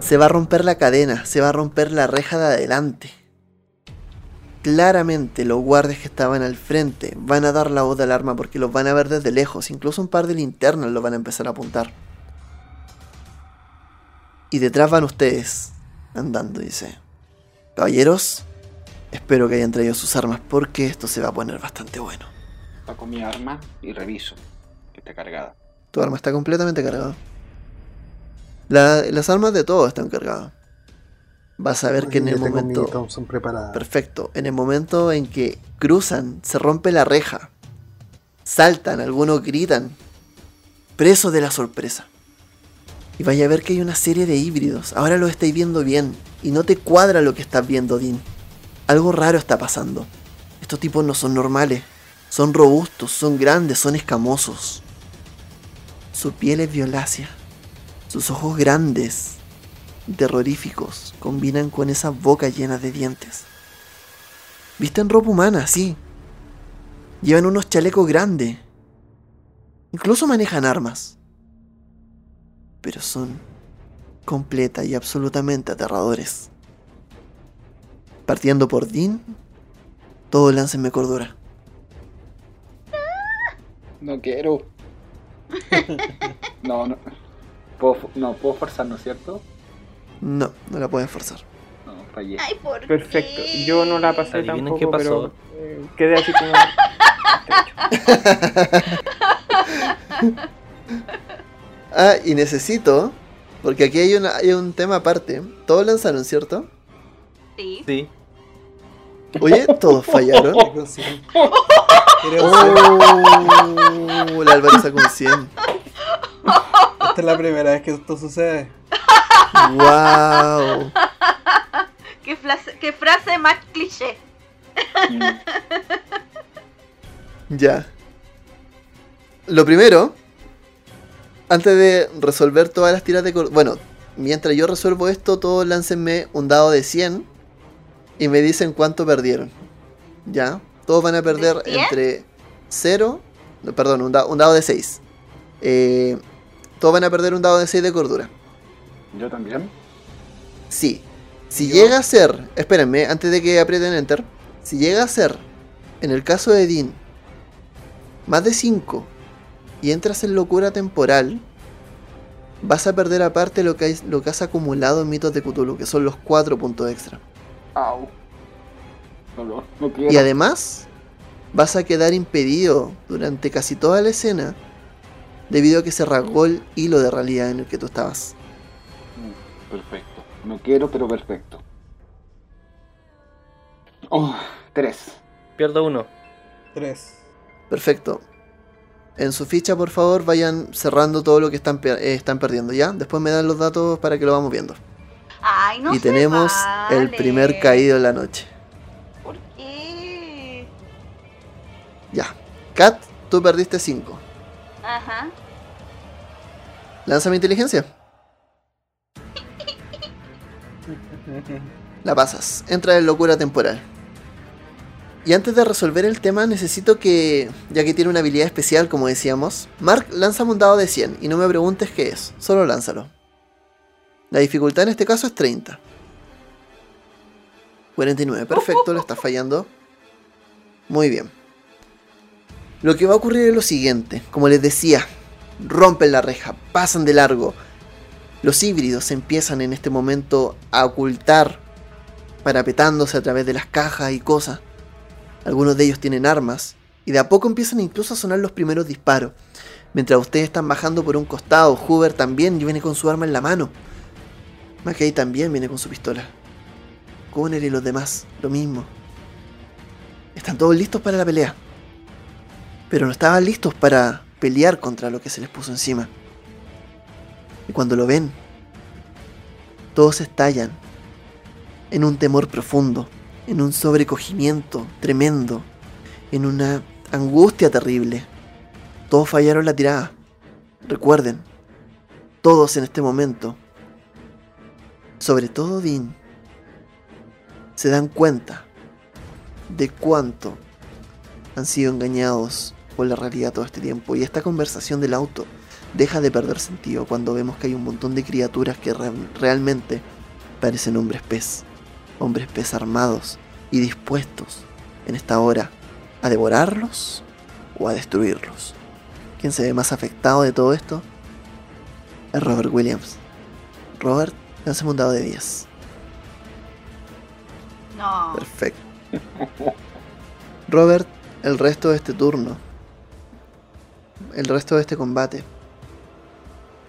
se va a romper la cadena, se va a romper la reja de adelante. Claramente los guardias que estaban al frente van a dar la voz de alarma porque los van a ver desde lejos, incluso un par de linternas los van a empezar a apuntar. Y detrás van ustedes, andando, dice. Caballeros, espero que hayan traído sus armas porque esto se va a poner bastante bueno. Saco mi arma y reviso que esté cargada. Tu arma está completamente cargada. La- las armas de todos están cargadas. Vas a ver que en el momento... Thompson preparada. Perfecto. En el momento en que cruzan, se rompe la reja. Saltan, algunos gritan. Presos de la sorpresa. Y vaya a ver que hay una serie de híbridos. Ahora lo estáis viendo bien. Y no te cuadra lo que estás viendo, Dean. Algo raro está pasando. Estos tipos no son normales. Son robustos, son grandes, son escamosos. Su piel es violácea. Sus ojos grandes terroríficos combinan con esas bocas llenas de dientes. Visten ropa humana, sí. Llevan unos chalecos grandes. Incluso manejan armas. Pero son completa y absolutamente aterradores. Partiendo por Dean, todo láncenme cordura. No quiero. no, no. Puedo, no, puedo forzar, ¿no es cierto? No, no la pueden forzar. No, fallé. Ay, ¿por Perfecto. qué? Yo no la pasé Adivinen tampoco, qué pasó. pero eh, quedé así como... Ah, y necesito, porque aquí hay, una- hay un tema aparte. Todos lanzaron, ¿cierto? Sí. Sí. Oye, todos fallaron. Con cien. Creo que Oh, la Álvaro sacó un 100. Esta es la primera vez que esto sucede. Wow. ¿Qué frase, qué frase más cliché? Ya. Lo primero, antes de resolver todas las tiras de... cor- Bueno, mientras yo resuelvo esto, todos láncenme un dado de 100 y me dicen cuánto perdieron. ¿Ya? Todos van a perder ¿De 100? entre 0... no, perdón, un, da- un dado de 6. Eh, todos van a perder un dado de 6 de cordura. Yo también. Sí. Si llega a ser, espérenme, antes de que aprieten enter, si llega a ser, en el caso de Dean, más de 5 y entras en locura temporal, vas a perder aparte lo que, hay- lo que has acumulado en mitos de Cthulhu, que son los 4 puntos extra. Au. No, no, no quiero. Y además, vas a quedar impedido durante casi toda la escena, debido a que se rasgó el hilo de realidad en el que tú estabas. Mm, Perfecto. No quiero, pero perfecto. Oh, tres. Pierdo uno. Tres. Perfecto. En su ficha, por favor, vayan cerrando todo lo que están, eh, están perdiendo, ¿ya? Después me dan los datos para que lo vamos viendo. Ay, no y tenemos el primer caído de la noche. ¿Por qué? Ya. Kat, tú perdiste 5. Ajá. Lanza mi inteligencia. La pasas. Entra en locura temporal. Y antes de resolver el tema, necesito que, ya que tiene una habilidad especial, como decíamos, Mark, lánzame un dado de 100 y no me preguntes qué es, solo lánzalo. La dificultad en este caso es 30. 49, perfecto, lo estás fallando. Muy bien. Lo que va a ocurrir es lo siguiente, como les decía, rompen la reja, pasan de largo. Los híbridos empiezan en este momento a ocultar, parapetándose a través de las cajas y cosas. Algunos de ellos tienen armas, y de a poco empiezan incluso a sonar los primeros disparos. Mientras ustedes están bajando por un costado, Hoover también viene con su arma en la mano. McKay también viene con su pistola. Conner y los demás, lo mismo. Están todos listos para la pelea. Pero no estaban listos para pelear contra lo que se les puso encima. Y cuando lo ven, todos estallan en un temor profundo, en un sobrecogimiento tremendo, en una angustia terrible. Todos fallaron la tirada. Recuerden, todos en este momento sobre todo Dean, se dan cuenta de cuánto han sido engañados por la realidad todo este tiempo. Y esta conversación del auto deja de perder sentido cuando vemos que hay un montón de criaturas que re- realmente parecen hombres pez. Hombres pez armados y dispuestos en esta hora a devorarlos o a destruirlos. ¿Quién se ve más afectado de todo esto? Es Robert Williams. Robert, lánzame un dado de 10. No. Perfecto. Robert, el resto de este turno, el resto de este combate,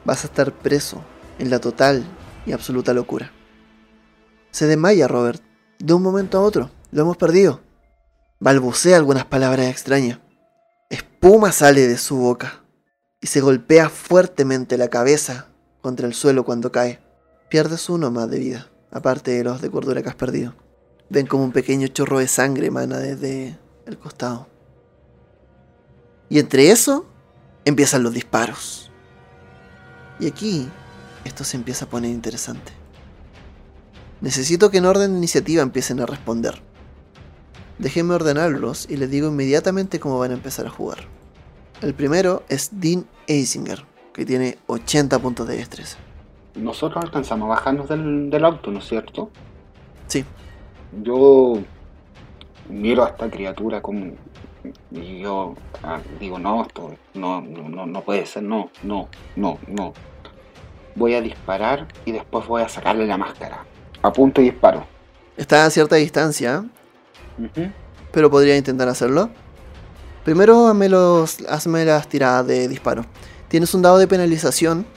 vas a estar preso en la total y absoluta locura. Se desmaya Robert, de un momento a otro, lo hemos perdido. Balbucea algunas palabras extrañas. Espuma sale de su boca y se golpea fuertemente la cabeza contra el suelo cuando cae. Pierdes uno más de vida, aparte de los de cordura que has perdido. Ven como un pequeño chorro de sangre emana desde el costado. Y entre eso empiezan los disparos. Y aquí esto se empieza a poner interesante. Necesito que en orden de iniciativa empiecen a responder. Déjenme ordenarlos y les digo inmediatamente cómo van a empezar a jugar. El primero es Dean Eisinger, que tiene 80 puntos de destreza. Nosotros alcanzamos a bajarnos del, del auto, ¿no es cierto? Sí, Yo miro a esta criatura como. Y yo ah, digo, no, esto no, no, no, no puede ser, no, no, no, no. Voy a disparar y después voy a sacarle la máscara. Apunto y disparo. está a cierta distancia, pero podría intentar hacerlo. Primero hazme, los, hazme las tiradas de disparo. Tienes un dado de penalización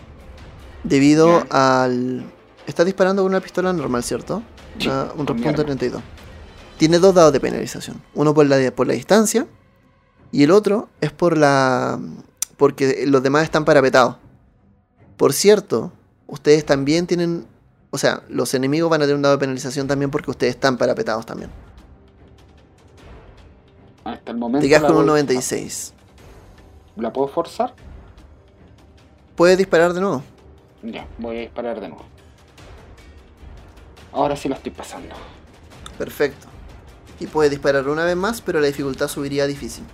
debido al... Estás disparando con una pistola normal, ¿cierto? Sí, Una- un arma. 32. Tiene dos dados de penalización. Uno por la, por la distancia y el otro es por la... porque los demás están parapetados. Por cierto, ustedes también tienen... O sea, los enemigos van a tener un dado de penalización también porque ustedes están parapetados también. Hasta el momento. Te quedas con un voy- 96. ¿La puedo forzar? Puedes disparar de nuevo. Ya, voy a disparar de nuevo. Ahora sí la estoy pasando. Perfecto. Y puedes disparar una vez más, pero la dificultad subiría a difícil.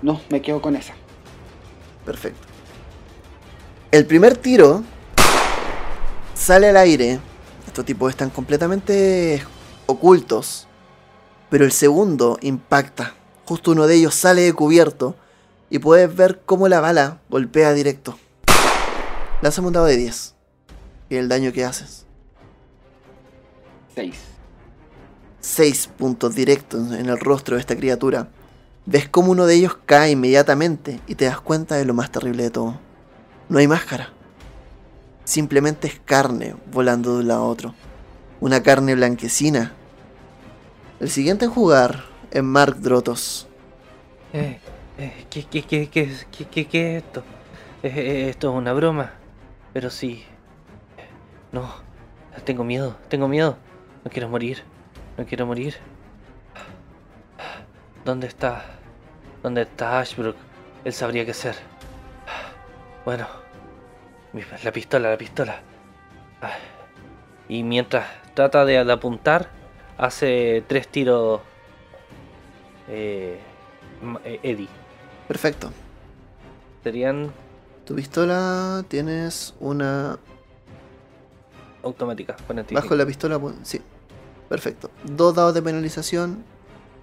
No, me quedo con esa. Perfecto. El primer tiro sale al aire. Estos tipos están completamente ocultos. Pero el segundo impacta. Justo uno de ellos sale de cubierto. Y puedes ver cómo la bala golpea directo. Lánzame un dado de 10. Y el daño que haces. 6. seis puntos directos en el rostro de esta criatura. Ves como uno de ellos cae inmediatamente y te das cuenta de lo más terrible de todo. No hay máscara. Simplemente es carne volando de un lado a otro. Una carne blanquecina. El siguiente en jugar es Mark Drotos. Eh, eh, ¿qué, qué, qué, qué, es- qué, qué- qué es esto? Eh, eh, esto es una broma. Pero sí. No. Tengo miedo, tengo miedo. No quiero morir. No quiero morir. ¿Dónde está? ¿Dónde está Ashbrook? Él sabría qué hacer. Bueno. La pistola, la pistola. Y mientras trata de, apuntar, hace tres tiros. Eh, eh, Eddie. Perfecto. Serían Tu pistola tienes una... automáticas. 45. Bajo la pistola... Sí. Perfecto. Dos dados de penalización.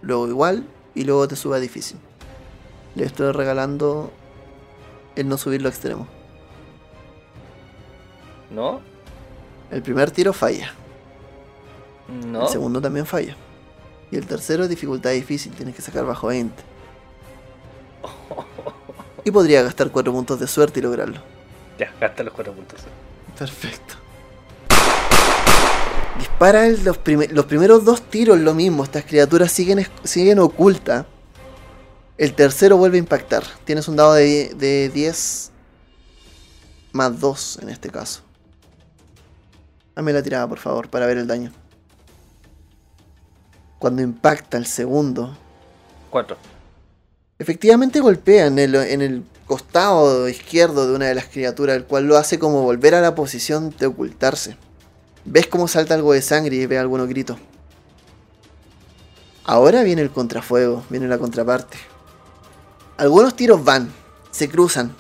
Luego igual. Y luego te sube a difícil. Le estoy regalando el no subirlo a extremo. ¿No? El primer tiro falla. No. El segundo también falla. Y el tercero dificultad difícil, tienes que sacar bajo 20. Y podría gastar 4 puntos de suerte y lograrlo. Ya, gasta los cuatro puntos. Perfecto. Dispara el- los, los primeros dos tiros lo mismo. Estas criaturas siguen, siguen ocultas. El tercero vuelve a impactar. Tienes un dado de, de 10 más 2 en este caso. Dame la tirada, por favor, para ver el daño. Cuando impacta el segundo, Cuatro. Efectivamente golpea en el, en el costado izquierdo de una de las criaturas, el cual lo hace como volver a la posición de ocultarse. Ves cómo salta algo de sangre y ves algunos gritos. Ahora viene el contrafuego, viene la contraparte. Algunos tiros van, se cruzan.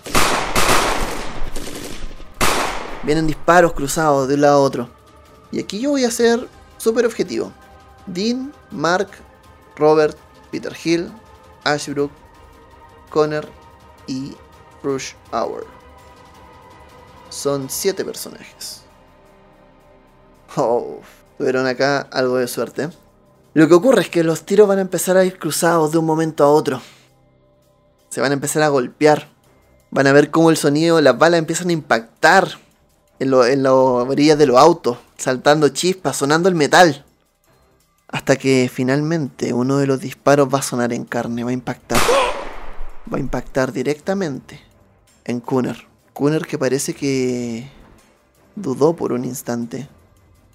Vienen disparos cruzados de un lado a otro. Y aquí yo voy a ser súper objetivo. Dean, Mark, Robert, Peter Hill, Ashbrook, Connor y Rush Hour. Son siete personajes. Oh, tuvieron acá algo de suerte. Lo que ocurre es que los tiros van a empezar a ir cruzados de un momento a otro. Se van a empezar a golpear. Van a ver cómo el sonido, las balas empiezan a impactar en, lo, en las orillas de los autos, saltando chispas, sonando el metal. Hasta que finalmente uno de los disparos va a sonar en carne, va a impactar. Va a impactar directamente en Cooner. Cooner que parece que dudó por un instante.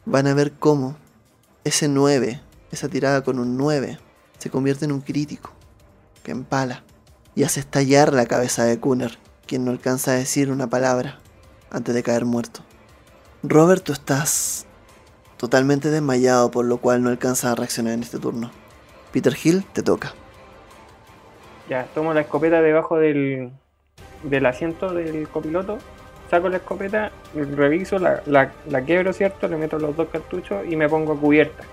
Van a ver cómo ese 9, esa tirada con un 9, se convierte en un crítico que empala y hace estallar la cabeza de Cooner, quien no alcanza a decir una palabra antes de caer muerto. Robert, tú estás totalmente desmayado, por lo cual no alcanza a reaccionar en este turno. Peter Hill, te toca. Ya, tomo la escopeta debajo del, del asiento del copiloto, saco la escopeta, reviso, la, la, la quiebro, ¿cierto? Le meto los dos cartuchos y me pongo a cubierta.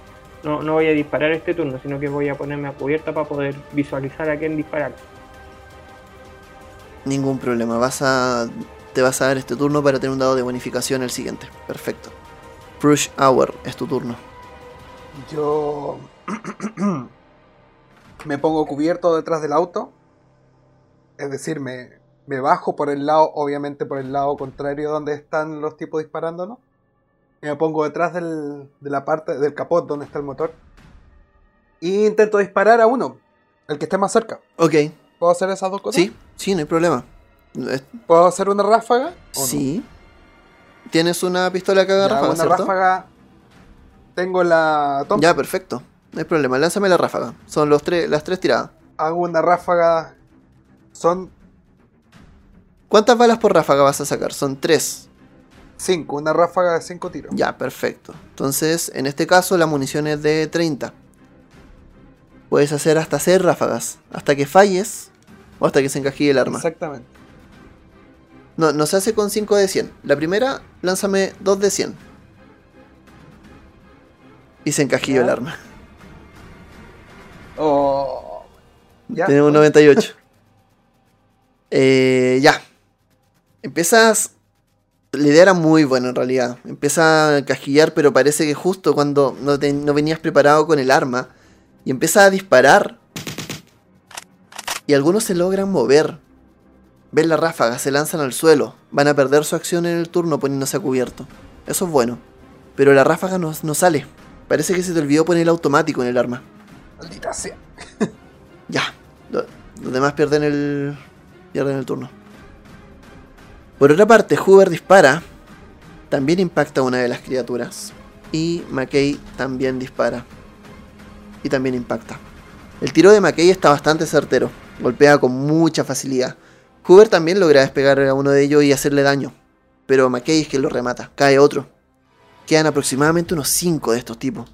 No, no voy a disparar este turno, sino que voy a ponerme a cubierta para poder visualizar a quién disparar. Ningún problema, vas a te vas a dar este turno para tener un dado de bonificación el siguiente. Perfecto. Rush Hour, es tu turno. Yo me pongo cubierto detrás del auto. Es decir, me, me bajo por el lado, obviamente por el lado contrario donde están los tipos disparándonos. Y me pongo detrás del, de la parte del capot donde está el motor. Y intento disparar a uno, el que esté más cerca. Ok, ¿Puedo hacer esas dos cosas? sí, sí, no hay problema. ¿Puedo hacer una ráfaga? o no? Sí. Tienes una pistola que haga Ya, ráfaga, una ¿cierto? ráfaga. Tengo la Thompson. Ya, perfecto. No hay problema, lánzame la ráfaga. Son los tres, las tres tiradas. Hago una ráfaga. Son ¿Cuántas balas por ráfaga vas a sacar? Son tres. cinco, una ráfaga de cinco tiros. Ya, perfecto. Entonces, en este caso, la munición es de 30. Puedes hacer hasta 6 ráfagas. Hasta que falles o hasta que se encajille el arma. Exactamente. No, no se hace con 5 de 100. La primera, lánzame 2 de 100. Y se encajilló el arma. Oh. Ya. Tenemos un 98. Eh, ya. Empiezas. La idea era muy buena en realidad. Empieza a casquillar, pero parece que justo cuando no, venías preparado con el arma. Y empieza a disparar. Y algunos se logran mover. Ven la ráfaga, se lanzan al suelo. Van a perder su acción en el turno poniéndose a cubierto. Eso es bueno. Pero la ráfaga no, no sale. Parece que se te olvidó poner el automático en el arma. Maldita sea. Ya. Lo- Los demás pierden el. pierden el turno. Por otra parte, Hoover dispara. También impacta a una de las criaturas. Y McKay también dispara. Y también impacta. El tiro de McKay está bastante certero. Golpea con mucha facilidad. Hoover también logra despegar a uno de ellos y hacerle daño. Pero McKay es quien lo remata. Cae otro. Quedan aproximadamente unos 5 de estos tipos.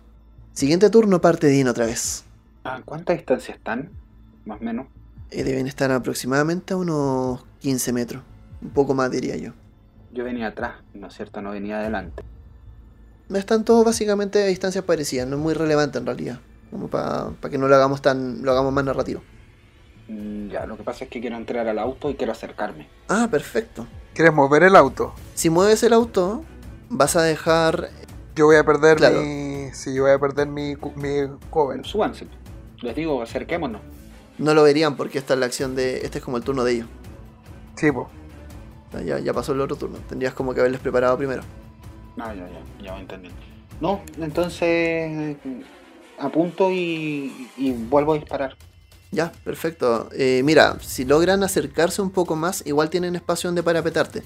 Siguiente turno parte Dean otra vez. ¿A cuánta distancia están? Más o menos. Eh, deben estar aproximadamente a unos 15 metros. Un poco más diría yo. Yo venía atrás, ¿no es cierto? No venía adelante. Están todos básicamente a distancias parecidas, no es muy relevante en realidad. Como para que no lo hagamos tan. lo hagamos más narrativo. Mm, Ya, lo que pasa es que quiero entrar al auto y quiero acercarme. Ah, perfecto. ¿Quieres mover el auto? Si mueves el auto, vas a dejar. Yo voy a perder Claro. mi. Sí, yo voy a perder mi, mi cover. Súbanse. Les digo, acerquémonos. No lo verían porque esta es la acción de. Este es como el turno de ellos. Sí, sea, Ya, ya pasó el otro turno. Tendrías como que haberles preparado primero. Ah, ya, ya, ya entendí. No, entonces apunto y, y vuelvo a disparar. Ya, perfecto. Eh, mira, si logran acercarse un poco más, igual tienen espacio donde parapetarte.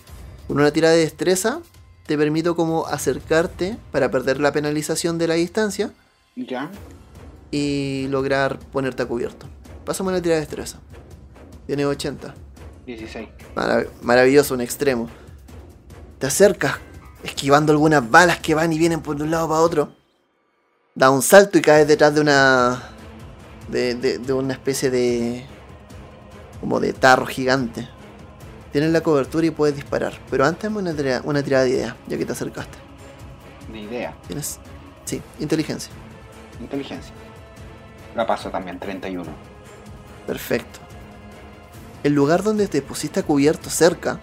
Con una tirada de destreza, te permito como acercarte para perder la penalización de la distancia Ya, y lograr ponerte a cubierto. Pásame una tirada de destreza. Tiene 80. 16. Marav- maravilloso, un extremo. Te acercas esquivando algunas balas que van y vienen por de un lado para otro. Da un salto y caes detrás de una. de, de- de una especie de. como de tarro gigante. Tienes la cobertura y puedes disparar. Pero antes una, tira- una tirada de idea, ya que te acercaste. De idea, Tienes. Sí, inteligencia. inteligencia. La paso también, 31. Perfecto. El lugar donde te pusiste a cubierto cerca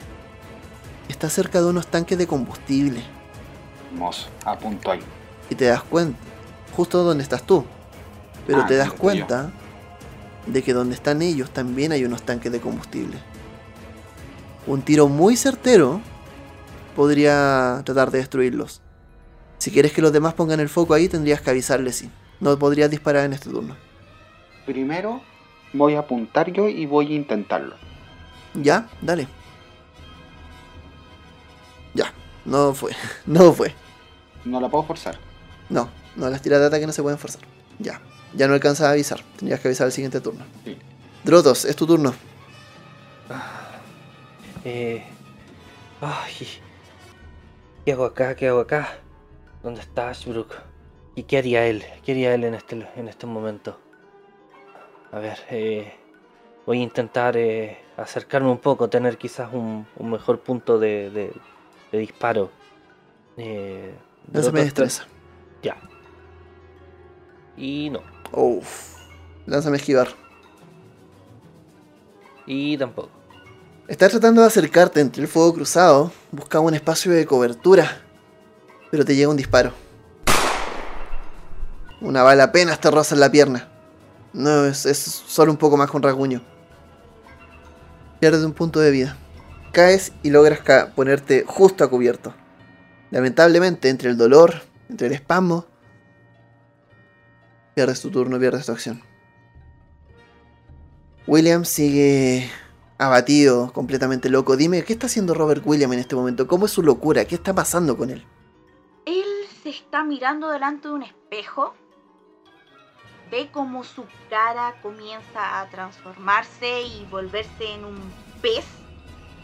está cerca de unos tanques de combustible. Hermoso, apunto ahí. Y te das cuenta, justo donde estás tú. Pero Ah, te das yo. cuenta de que donde están ellos también hay unos tanques de combustible. Un tiro muy certero podría tratar de destruirlos. Si quieres que los demás pongan el foco ahí, tendrías que avisarles sí. No podrías disparar en este turno. Primero voy a apuntar yo y voy a intentarlo. ¿Ya? Dale. Ya. No fue. No fue. No la puedo forzar. No. No, las tiradas de ataque no se pueden forzar. Ya. Ya no alcanzas a avisar. Tendrías que avisar el siguiente turno. Sí. Drotos, es tu turno. Eh, ay, ¿qué hago acá? ¿Qué hago acá? ¿Dónde está Ashbrook? ¿Y qué haría él? ¿Qué haría él en este, en este momento? A ver, eh, voy a intentar eh, acercarme un poco, tener quizás un, un mejor punto de, de- de disparo. Eh, Lánzame destreza. Ya. Y no. Uf. Lánzame esquivar. Y tampoco. Estás tratando de acercarte entre el fuego cruzado, buscaba un espacio de cobertura, pero te llega un disparo. Una bala apenas te roza en la pierna. No, es, es solo un poco más con rasguño. Pierdes un punto de vida. Caes y logras ponerte justo a cubierto. Lamentablemente, entre el dolor, entre el espasmo, pierdes tu turno, pierdes tu acción. William sigue abatido, completamente loco. Dime, ¿qué está haciendo Robert William en este momento? ¿Cómo es su locura? ¿Qué está pasando con él? Él se está mirando delante de un espejo. Ve cómo su cara comienza a transformarse y volverse en un pez.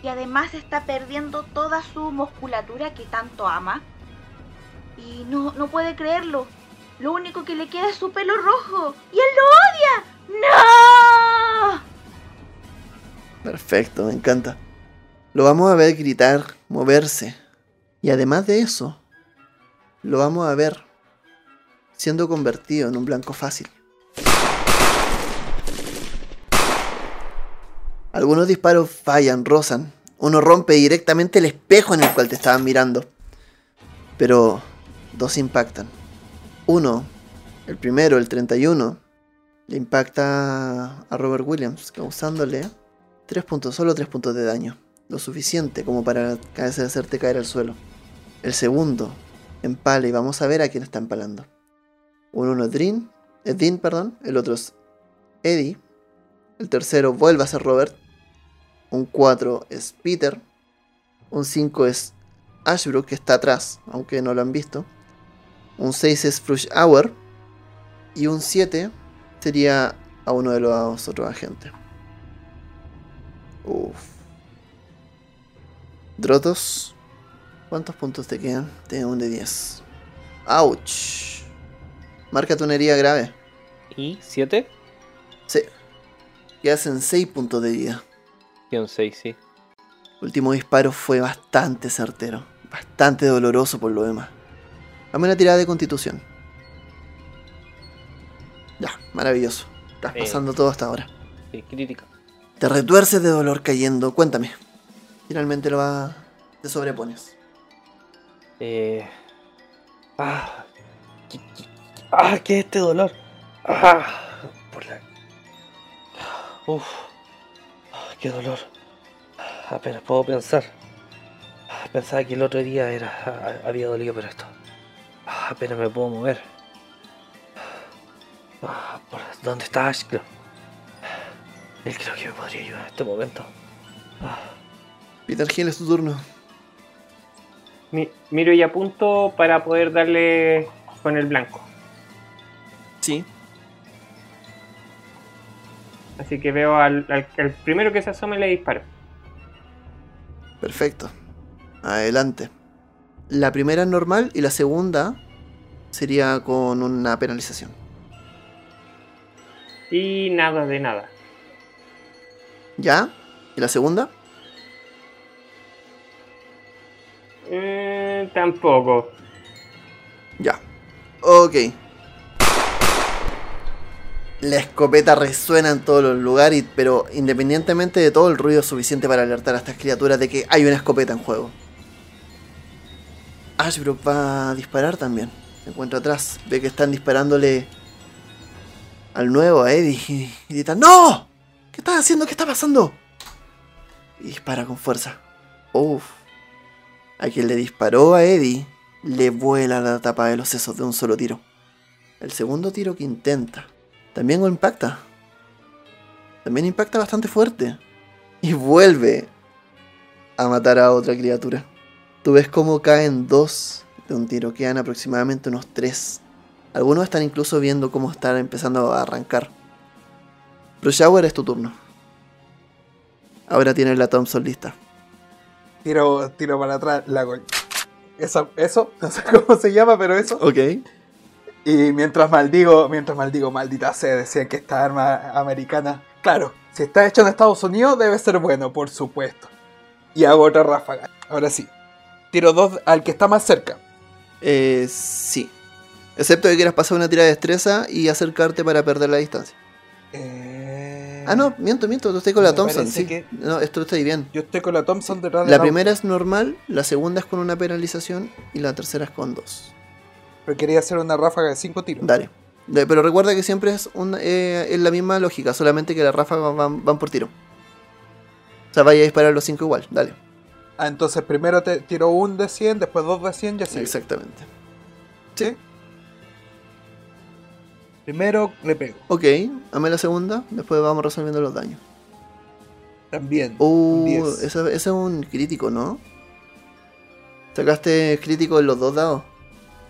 Y además está perdiendo toda su musculatura que tanto ama. Y no, no puede creerlo. Lo único que le queda es su pelo rojo. ¡Y él lo odia! ¡No! Perfecto, me encanta. Lo vamos a ver gritar, moverse. Y además de eso, lo vamos a ver siendo convertido en un blanco fácil. Algunos disparos fallan, rozan. Uno rompe directamente el espejo en el cual te estaban mirando. Pero dos impactan. Uno, el primero, el 31, le impacta a Robert Williams, causándole 3 puntos, solo 3 puntos de daño. Lo suficiente como para hacerte caer al suelo. El segundo empala y vamos a ver a quién está empalando. Un uno es Dean, Dean, perdón. El otro es Eddie. El tercero vuelve a ser Robert. Un 4 es Peter. Un 5 es Ashbrook, que está atrás, aunque no lo han visto. Un 6 es Frush Hour. Y un 7 sería a uno de los otros agentes. Uf. Drotos. ¿Cuántos puntos te quedan? Tengo un de 10. ¡Auch! Márcate una herida grave. ¿Y 7? Sí. Quedas en 6 puntos de vida. Un 6, sí. Último disparo fue bastante certero. Bastante doloroso por lo demás. Dame una tirada de constitución. Ya, maravilloso. Estás Eh. pasando todo hasta ahora. Sí, crítica. Te retuerces de dolor cayendo. Cuéntame. Finalmente lo va. Te sobrepones. Eh... Ah, ¿qué, qué- ah, ¿qué es este dolor? Ah, por la... Uf, ah, qué dolor. Apenas puedo pensar. Pensaba que el otro día era, había dolido, pero esto. Apenas me puedo mover. Ah, ¿por ¿Dónde está Ashcroft? Él creo que me podría ayudar en este momento. Peter Hill, es tu turno. Mi- miro y apunto para poder darle con el blanco. Sí. Así que veo al, al- al primero que se asome le disparo. Perfecto. Adelante. La primera es normal y la segunda sería con una penalización. Y nada de nada. ¿Ya? ¿Y la segunda? Eh, tampoco. Ya. Ok. La escopeta resuena en todos los lugares, pero independientemente de todo el ruido suficiente para alertar a estas criaturas de que hay una escopeta en juego. Ashbrook va a disparar también. Se encuentra atrás. Ve que están disparándole al nuevo, a Eddie. Y grita, ¡No! ¿Qué estás haciendo? ¿Qué está pasando? Y dispara con fuerza. Uf. A quien le disparó a Eddie le vuela la tapa de los sesos de un solo tiro. El segundo tiro que intenta también lo impacta. También impacta bastante fuerte. Y vuelve a matar a otra criatura. Tú ves cómo caen dos de un tiro, quedan aproximadamente unos tres. Algunos están incluso viendo cómo están empezando a arrancar. Pero Shower es tu turno. Ahora tienes la Thompson lista. Tiro, tiro para atrás, la go- Eso, eso, no sé cómo se llama, pero eso. Ok. Y mientras maldigo, mientras maldigo, maldita sea, decían que esta arma americana. Claro, si está hecho en Estados Unidos, debe ser bueno, por supuesto. Y hago otra ráfaga. Ahora sí. Tiro dos al que está más cerca. Eh, sí. Excepto que quieras pasar una tira de destreza y acercarte para perder la distancia. Eh... Ah, no, miento, miento, tú estás con la Thompson, sí. que- No, esto está ahí bien. Yo estoy con la Thompson detrás de La primera es normal, la segunda es con una penalización y la tercera es con dos. Pero quería hacer una ráfaga de 5 tiros. Dale. Pero recuerda que siempre es, un- eh, es la misma lógica, solamente que las ráfagas van, van por tiro. O sea, vaya a disparar los cinco igual, dale. Ah, entonces primero te tiro un de 100, después dos de 100 y así. Exactamente. Sí. Primero le pego. Ok, dame la segunda, después vamos resolviendo los daños. También. Uh, un 10. ese, ese es un crítico, ¿no? ¿Sacaste crítico en los dos dados?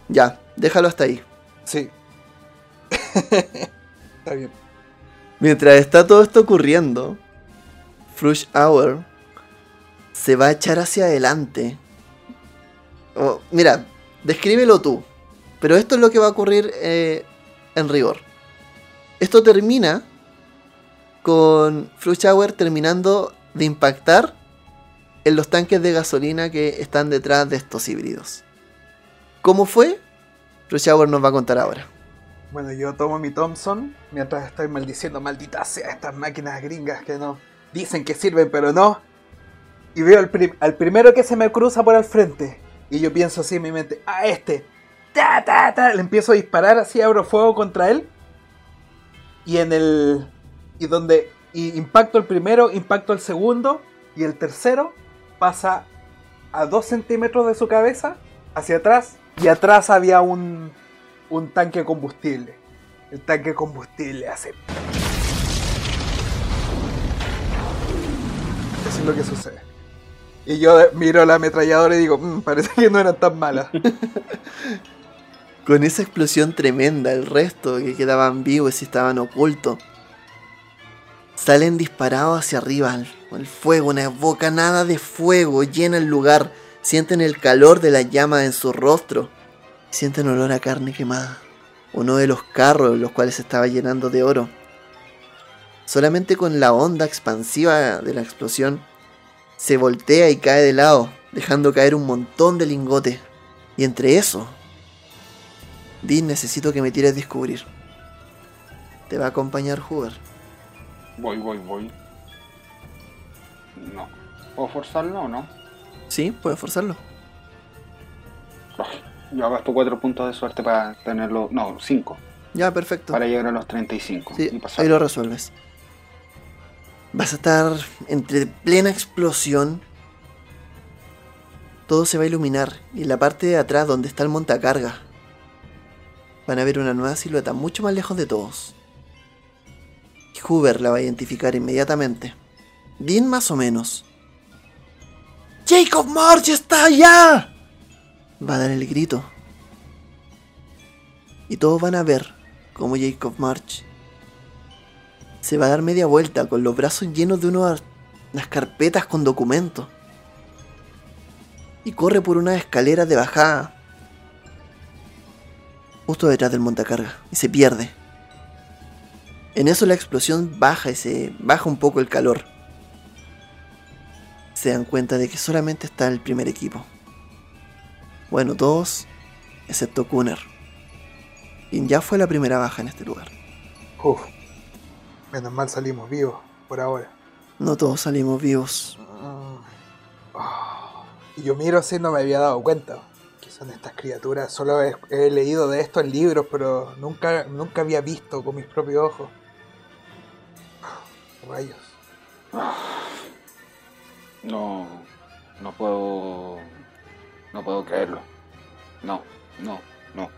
Ya, déjalo hasta ahí. Sí. Está bien. Mientras está todo esto ocurriendo, Flush Hour se va a echar hacia adelante. Oh, mira, descríbelo tú. Pero esto es lo que va a ocurrir eh, en rigor. Esto termina con Flush Hour terminando de impactar en los tanques de gasolina que están detrás de estos híbridos. ¿Cómo fue? Flush Hour nos va a contar ahora. Bueno, yo tomo mi Thompson mientras estoy maldiciendo, maldita sea estas máquinas gringas que no dicen que sirven, pero no. Y veo al, prim- al primero que se me cruza por al frente. Y yo pienso así en mi mente, a este. Ta, ta, ta. Le empiezo a disparar así, abro fuego contra él. Y en el... Y donde... Y impacto el primero, impacto el segundo. Y el tercero pasa a dos centímetros de su cabeza, hacia atrás. Y atrás había un, un tanque de combustible. El tanque de combustible hace. Eso es lo que sucede. Y yo miro la ametralladora y digo, "Mm, parece que no eran tan malas. Con esa explosión tremenda, el resto que quedaban vivos y estaban ocultos, salen disparados hacia arriba. El fuego, una bocanada de fuego llena el lugar. Sienten el calor de la llama en su rostro. Sienten olor a carne quemada. Uno de los carros, los cuales se estaba llenando de oro. Solamente con la onda expansiva de la explosión, se voltea y cae de lado, dejando caer un montón de lingotes. Y entre eso, Dean, necesito que me tires a descubrir. Te va a acompañar Hoover. Voy, voy, voy. No. ¿Puedo forzarlo o no? ¿Sí? ¿Puedes forzarlo? Yo gasto 4 puntos de suerte para tenerlo. No, 5. Ya, perfecto. Para llegar a los 35. Sí, y pasar. ahí lo resuelves. Vas a estar entre plena explosión. Todo se va a iluminar. Y en la parte de atrás, donde está el montacarga, van a ver una nueva silueta mucho más lejos de todos. Y Hoover la va a identificar inmediatamente. Dean más o menos. ¡Jacob March está allá! Va a dar el grito. Y todos van a ver cómo Jacob March se va a dar media vuelta con los brazos llenos de unas carpetas con documentos. y corre por una escalera de bajada. Justo detrás del montacarga. Y se pierde. En eso la explosión baja y se baja un poco el calor. Se dan cuenta de que solamente está el primer equipo. Bueno, todos, excepto Kuner. Quien ya fue la primera baja en este lugar. Uf. Menos mal salimos vivos por ahora. No todos salimos vivos. Ah. Y yo miro así, no me había dado cuenta. ¿Qué son estas criaturas? Solo he, he leído de esto en libros, pero nunca, nunca había visto con mis propios ojos. Rayos. No, no puedo, no puedo creerlo. No, no, no.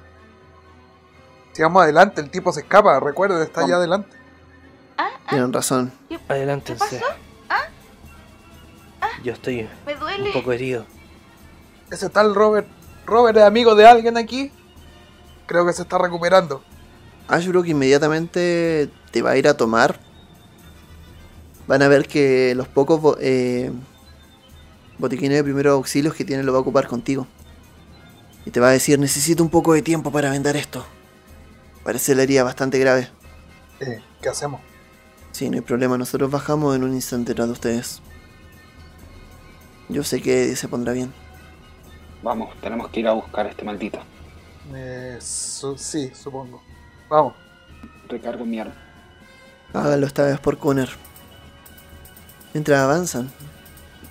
Sigamos adelante, el tipo se escapa, recuerden, está allá adelante. Ah, ah, Tienen razón. Adelántense. ¿Qué pasó? Yo estoy me duele. un poco herido. Ese tal Robert. Robert es amigo de alguien aquí. Creo que se está recuperando. Ashbrook inmediatamente te va a ir a tomar. Van a ver que los pocos bo- eh, botiquines de primeros auxilios que tiene lo va a ocupar contigo. Y te va a decir, necesito un poco de tiempo para vendar esto. Parece la herida bastante grave. Eh, ¿Qué hacemos? Sí, no hay problema, nosotros bajamos en un instante tras de ustedes. Yo sé que Eddie se pondrá bien. Vamos, tenemos que ir a buscar a este maldito. Eh, su- sí, supongo. Vamos. Recargo mi arma. Hágalo esta vez por Cooner. Mientras avanzan,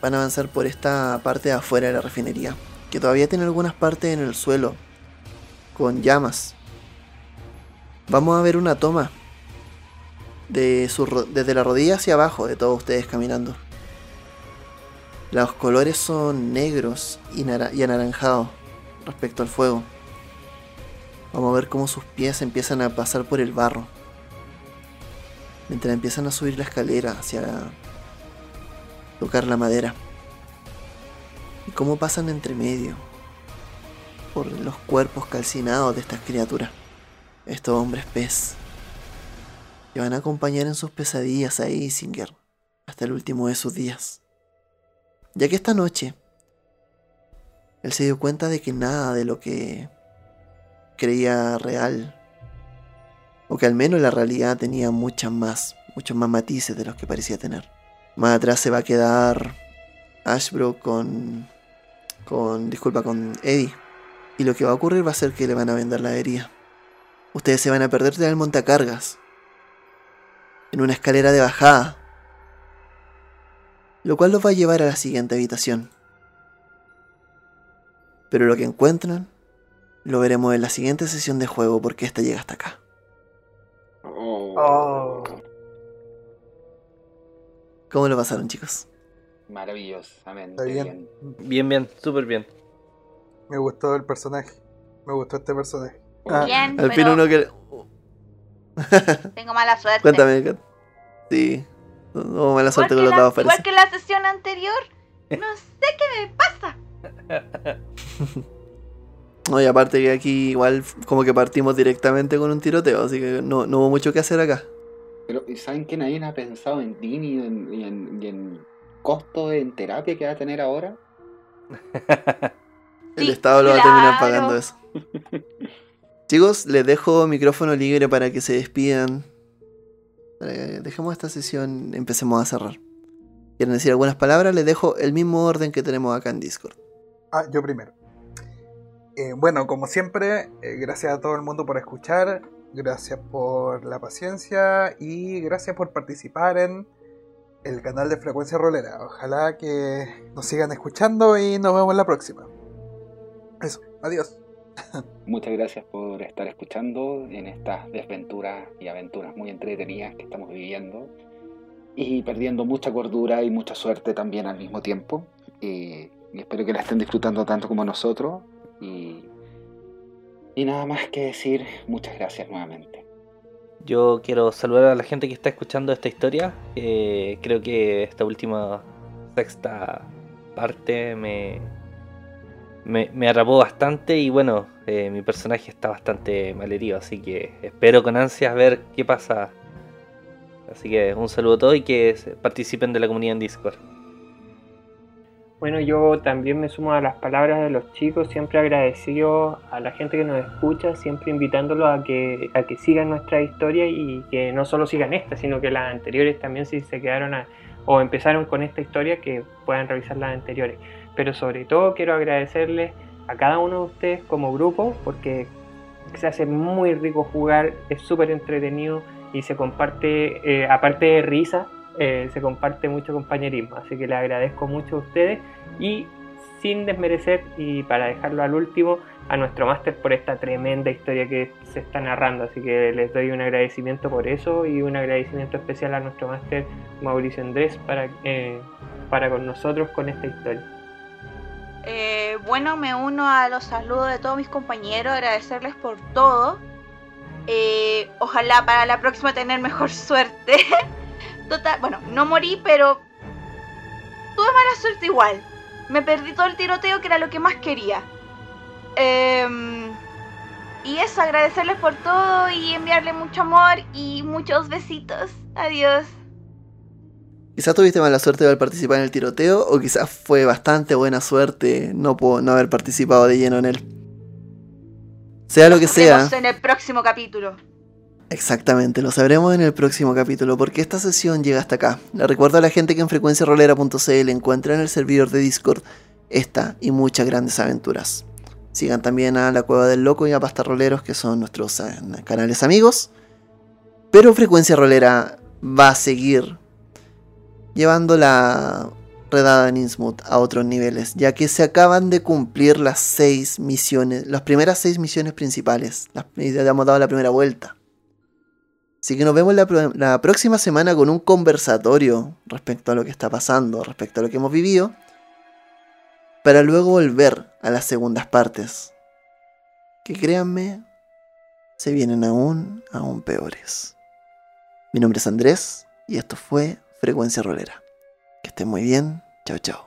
van a avanzar por esta parte de afuera de la refinería, que todavía tiene algunas partes en el suelo, con llamas. Vamos a ver una toma de desde la rodilla hacia abajo de todos ustedes caminando. Los colores son negros y anaranjados respecto al fuego. Vamos a ver cómo sus pies empiezan a pasar por el barro mientras empiezan a subir la escalera hacia tocar la madera. Y cómo pasan entre medio por los cuerpos calcinados de estas criaturas, estos hombres pez, que van a acompañar en sus pesadillas a Isinger hasta el último de sus días. Ya que esta noche él se dio cuenta de que nada de lo que creía real o que al menos la realidad tenía muchas más, muchos más matices de los que parecía tener. Más atrás se va a quedar Ashbrook con, con, disculpa, con Eddie. Y lo que va a ocurrir va a ser que le van a vender la herida. Ustedes se van a perder del montacargas. En una escalera de bajada. Lo cual los va a llevar a la siguiente habitación. Pero lo que encuentran lo veremos en la siguiente sesión de juego porque esta llega hasta acá. Oh. ¿Cómo lo pasaron, chicos? Maravillosamente Está bien. bien. Bien, bien, súper bien. Me gustó el personaje. Me gustó este personaje. Ah, Bien, Al fin pero uno que... tengo mala suerte. Cuéntame. Sí. No, no, mala suerte con los dados, igual que la sesión anterior. No sé qué me pasa. No, y aparte que aquí igual como que partimos directamente con un tiroteo, así que no, no hubo mucho que hacer acá. Pero ¿y ¿saben que nadie ha pensado en Dean y en, y en, y en costo en terapia que va a tener ahora? El Sí, Estado lo va a terminar pagando eso. Chicos, les dejo micrófono libre para que se despidan. Dejemos esta sesión, empecemos a cerrar. ¿Quieren decir algunas palabras? Les dejo el mismo orden que tenemos acá en Discord. Ah, yo primero. Eh, bueno, como siempre, eh, gracias a todo el mundo por escuchar, gracias por la paciencia y gracias por participar en el canal de Frecuencia Rolera. Ojalá que nos sigan escuchando y nos vemos la próxima. Eso, adiós. Muchas gracias por estar escuchando en estas desventuras y aventuras muy entretenidas que estamos viviendo y perdiendo mucha cordura y mucha suerte también al mismo tiempo. Y, y espero que la estén disfrutando tanto como nosotros. Y nada más que decir, muchas gracias nuevamente. Yo quiero saludar a la gente que está escuchando esta historia. Eh, creo que esta última sexta parte me, me, bastante y bueno, eh, mi personaje está bastante malherido, así que espero con ansias ver qué pasa. Así que un saludo a todos y que participen de la comunidad en Discord. Bueno, yo también me sumo a las palabras de los chicos, siempre agradecido a la gente que nos escucha, siempre invitándolos a que, a que sigan nuestra historia y que no solo sigan esta, sino que las anteriores también si se quedaron o empezaron con esta historia, que puedan revisar las anteriores. Pero sobre todo quiero agradecerles a cada uno de ustedes como grupo, porque se hace muy rico jugar, es súper entretenido y se comparte, eh, aparte de risa, eh, se comparte mucho compañerismo. Así que les agradezco mucho a ustedes y sin desmerecer y para dejarlo al último a nuestro máster por esta tremenda historia que se está narrando. Así que les doy un agradecimiento por eso y un agradecimiento especial a nuestro máster Mauricio Andrés para, eh, para con nosotros con esta historia. Eh, bueno, me uno a los saludos de todos mis compañeros, agradecerles por todo. ojalá para la próxima tener mejor suerte. Total, bueno, no morí, pero tuve mala suerte igual. Me perdí todo el tiroteo que era lo que más quería. Em, y eso, agradecerles por todo y enviarle mucho amor y muchos besitos. Adiós. Quizás tuviste mala suerte de haber participado en el tiroteo o quizás fue bastante buena suerte no, no haber participado de lleno en él. Sea lo que sea. en el próximo capítulo. Exactamente, lo sabremos en el próximo capítulo porque esta sesión llega hasta acá. Le recuerdo a la gente que en frecuenciarolera.cl encuentra en el servidor de Discord esta y muchas grandes aventuras. Sigan también a La Cueva del Loco y a Pastarroleros que son nuestros eh, canales amigos. Pero Frecuencia Rolera va a seguir llevando la redada en Innsmouth a otros niveles, ya que se acaban de cumplir las seis misiones, las primeras seis misiones principales. Las, hemos dado la primera vuelta. Así que nos vemos la, próxima semana con un conversatorio respecto a lo que está pasando, respecto a lo que hemos vivido, para luego volver a las segundas partes. Que créanme, se vienen aún, aún peores. Mi nombre es Andrés y esto fue Frecuencia Rolera. Que estén muy bien. Chao, chao.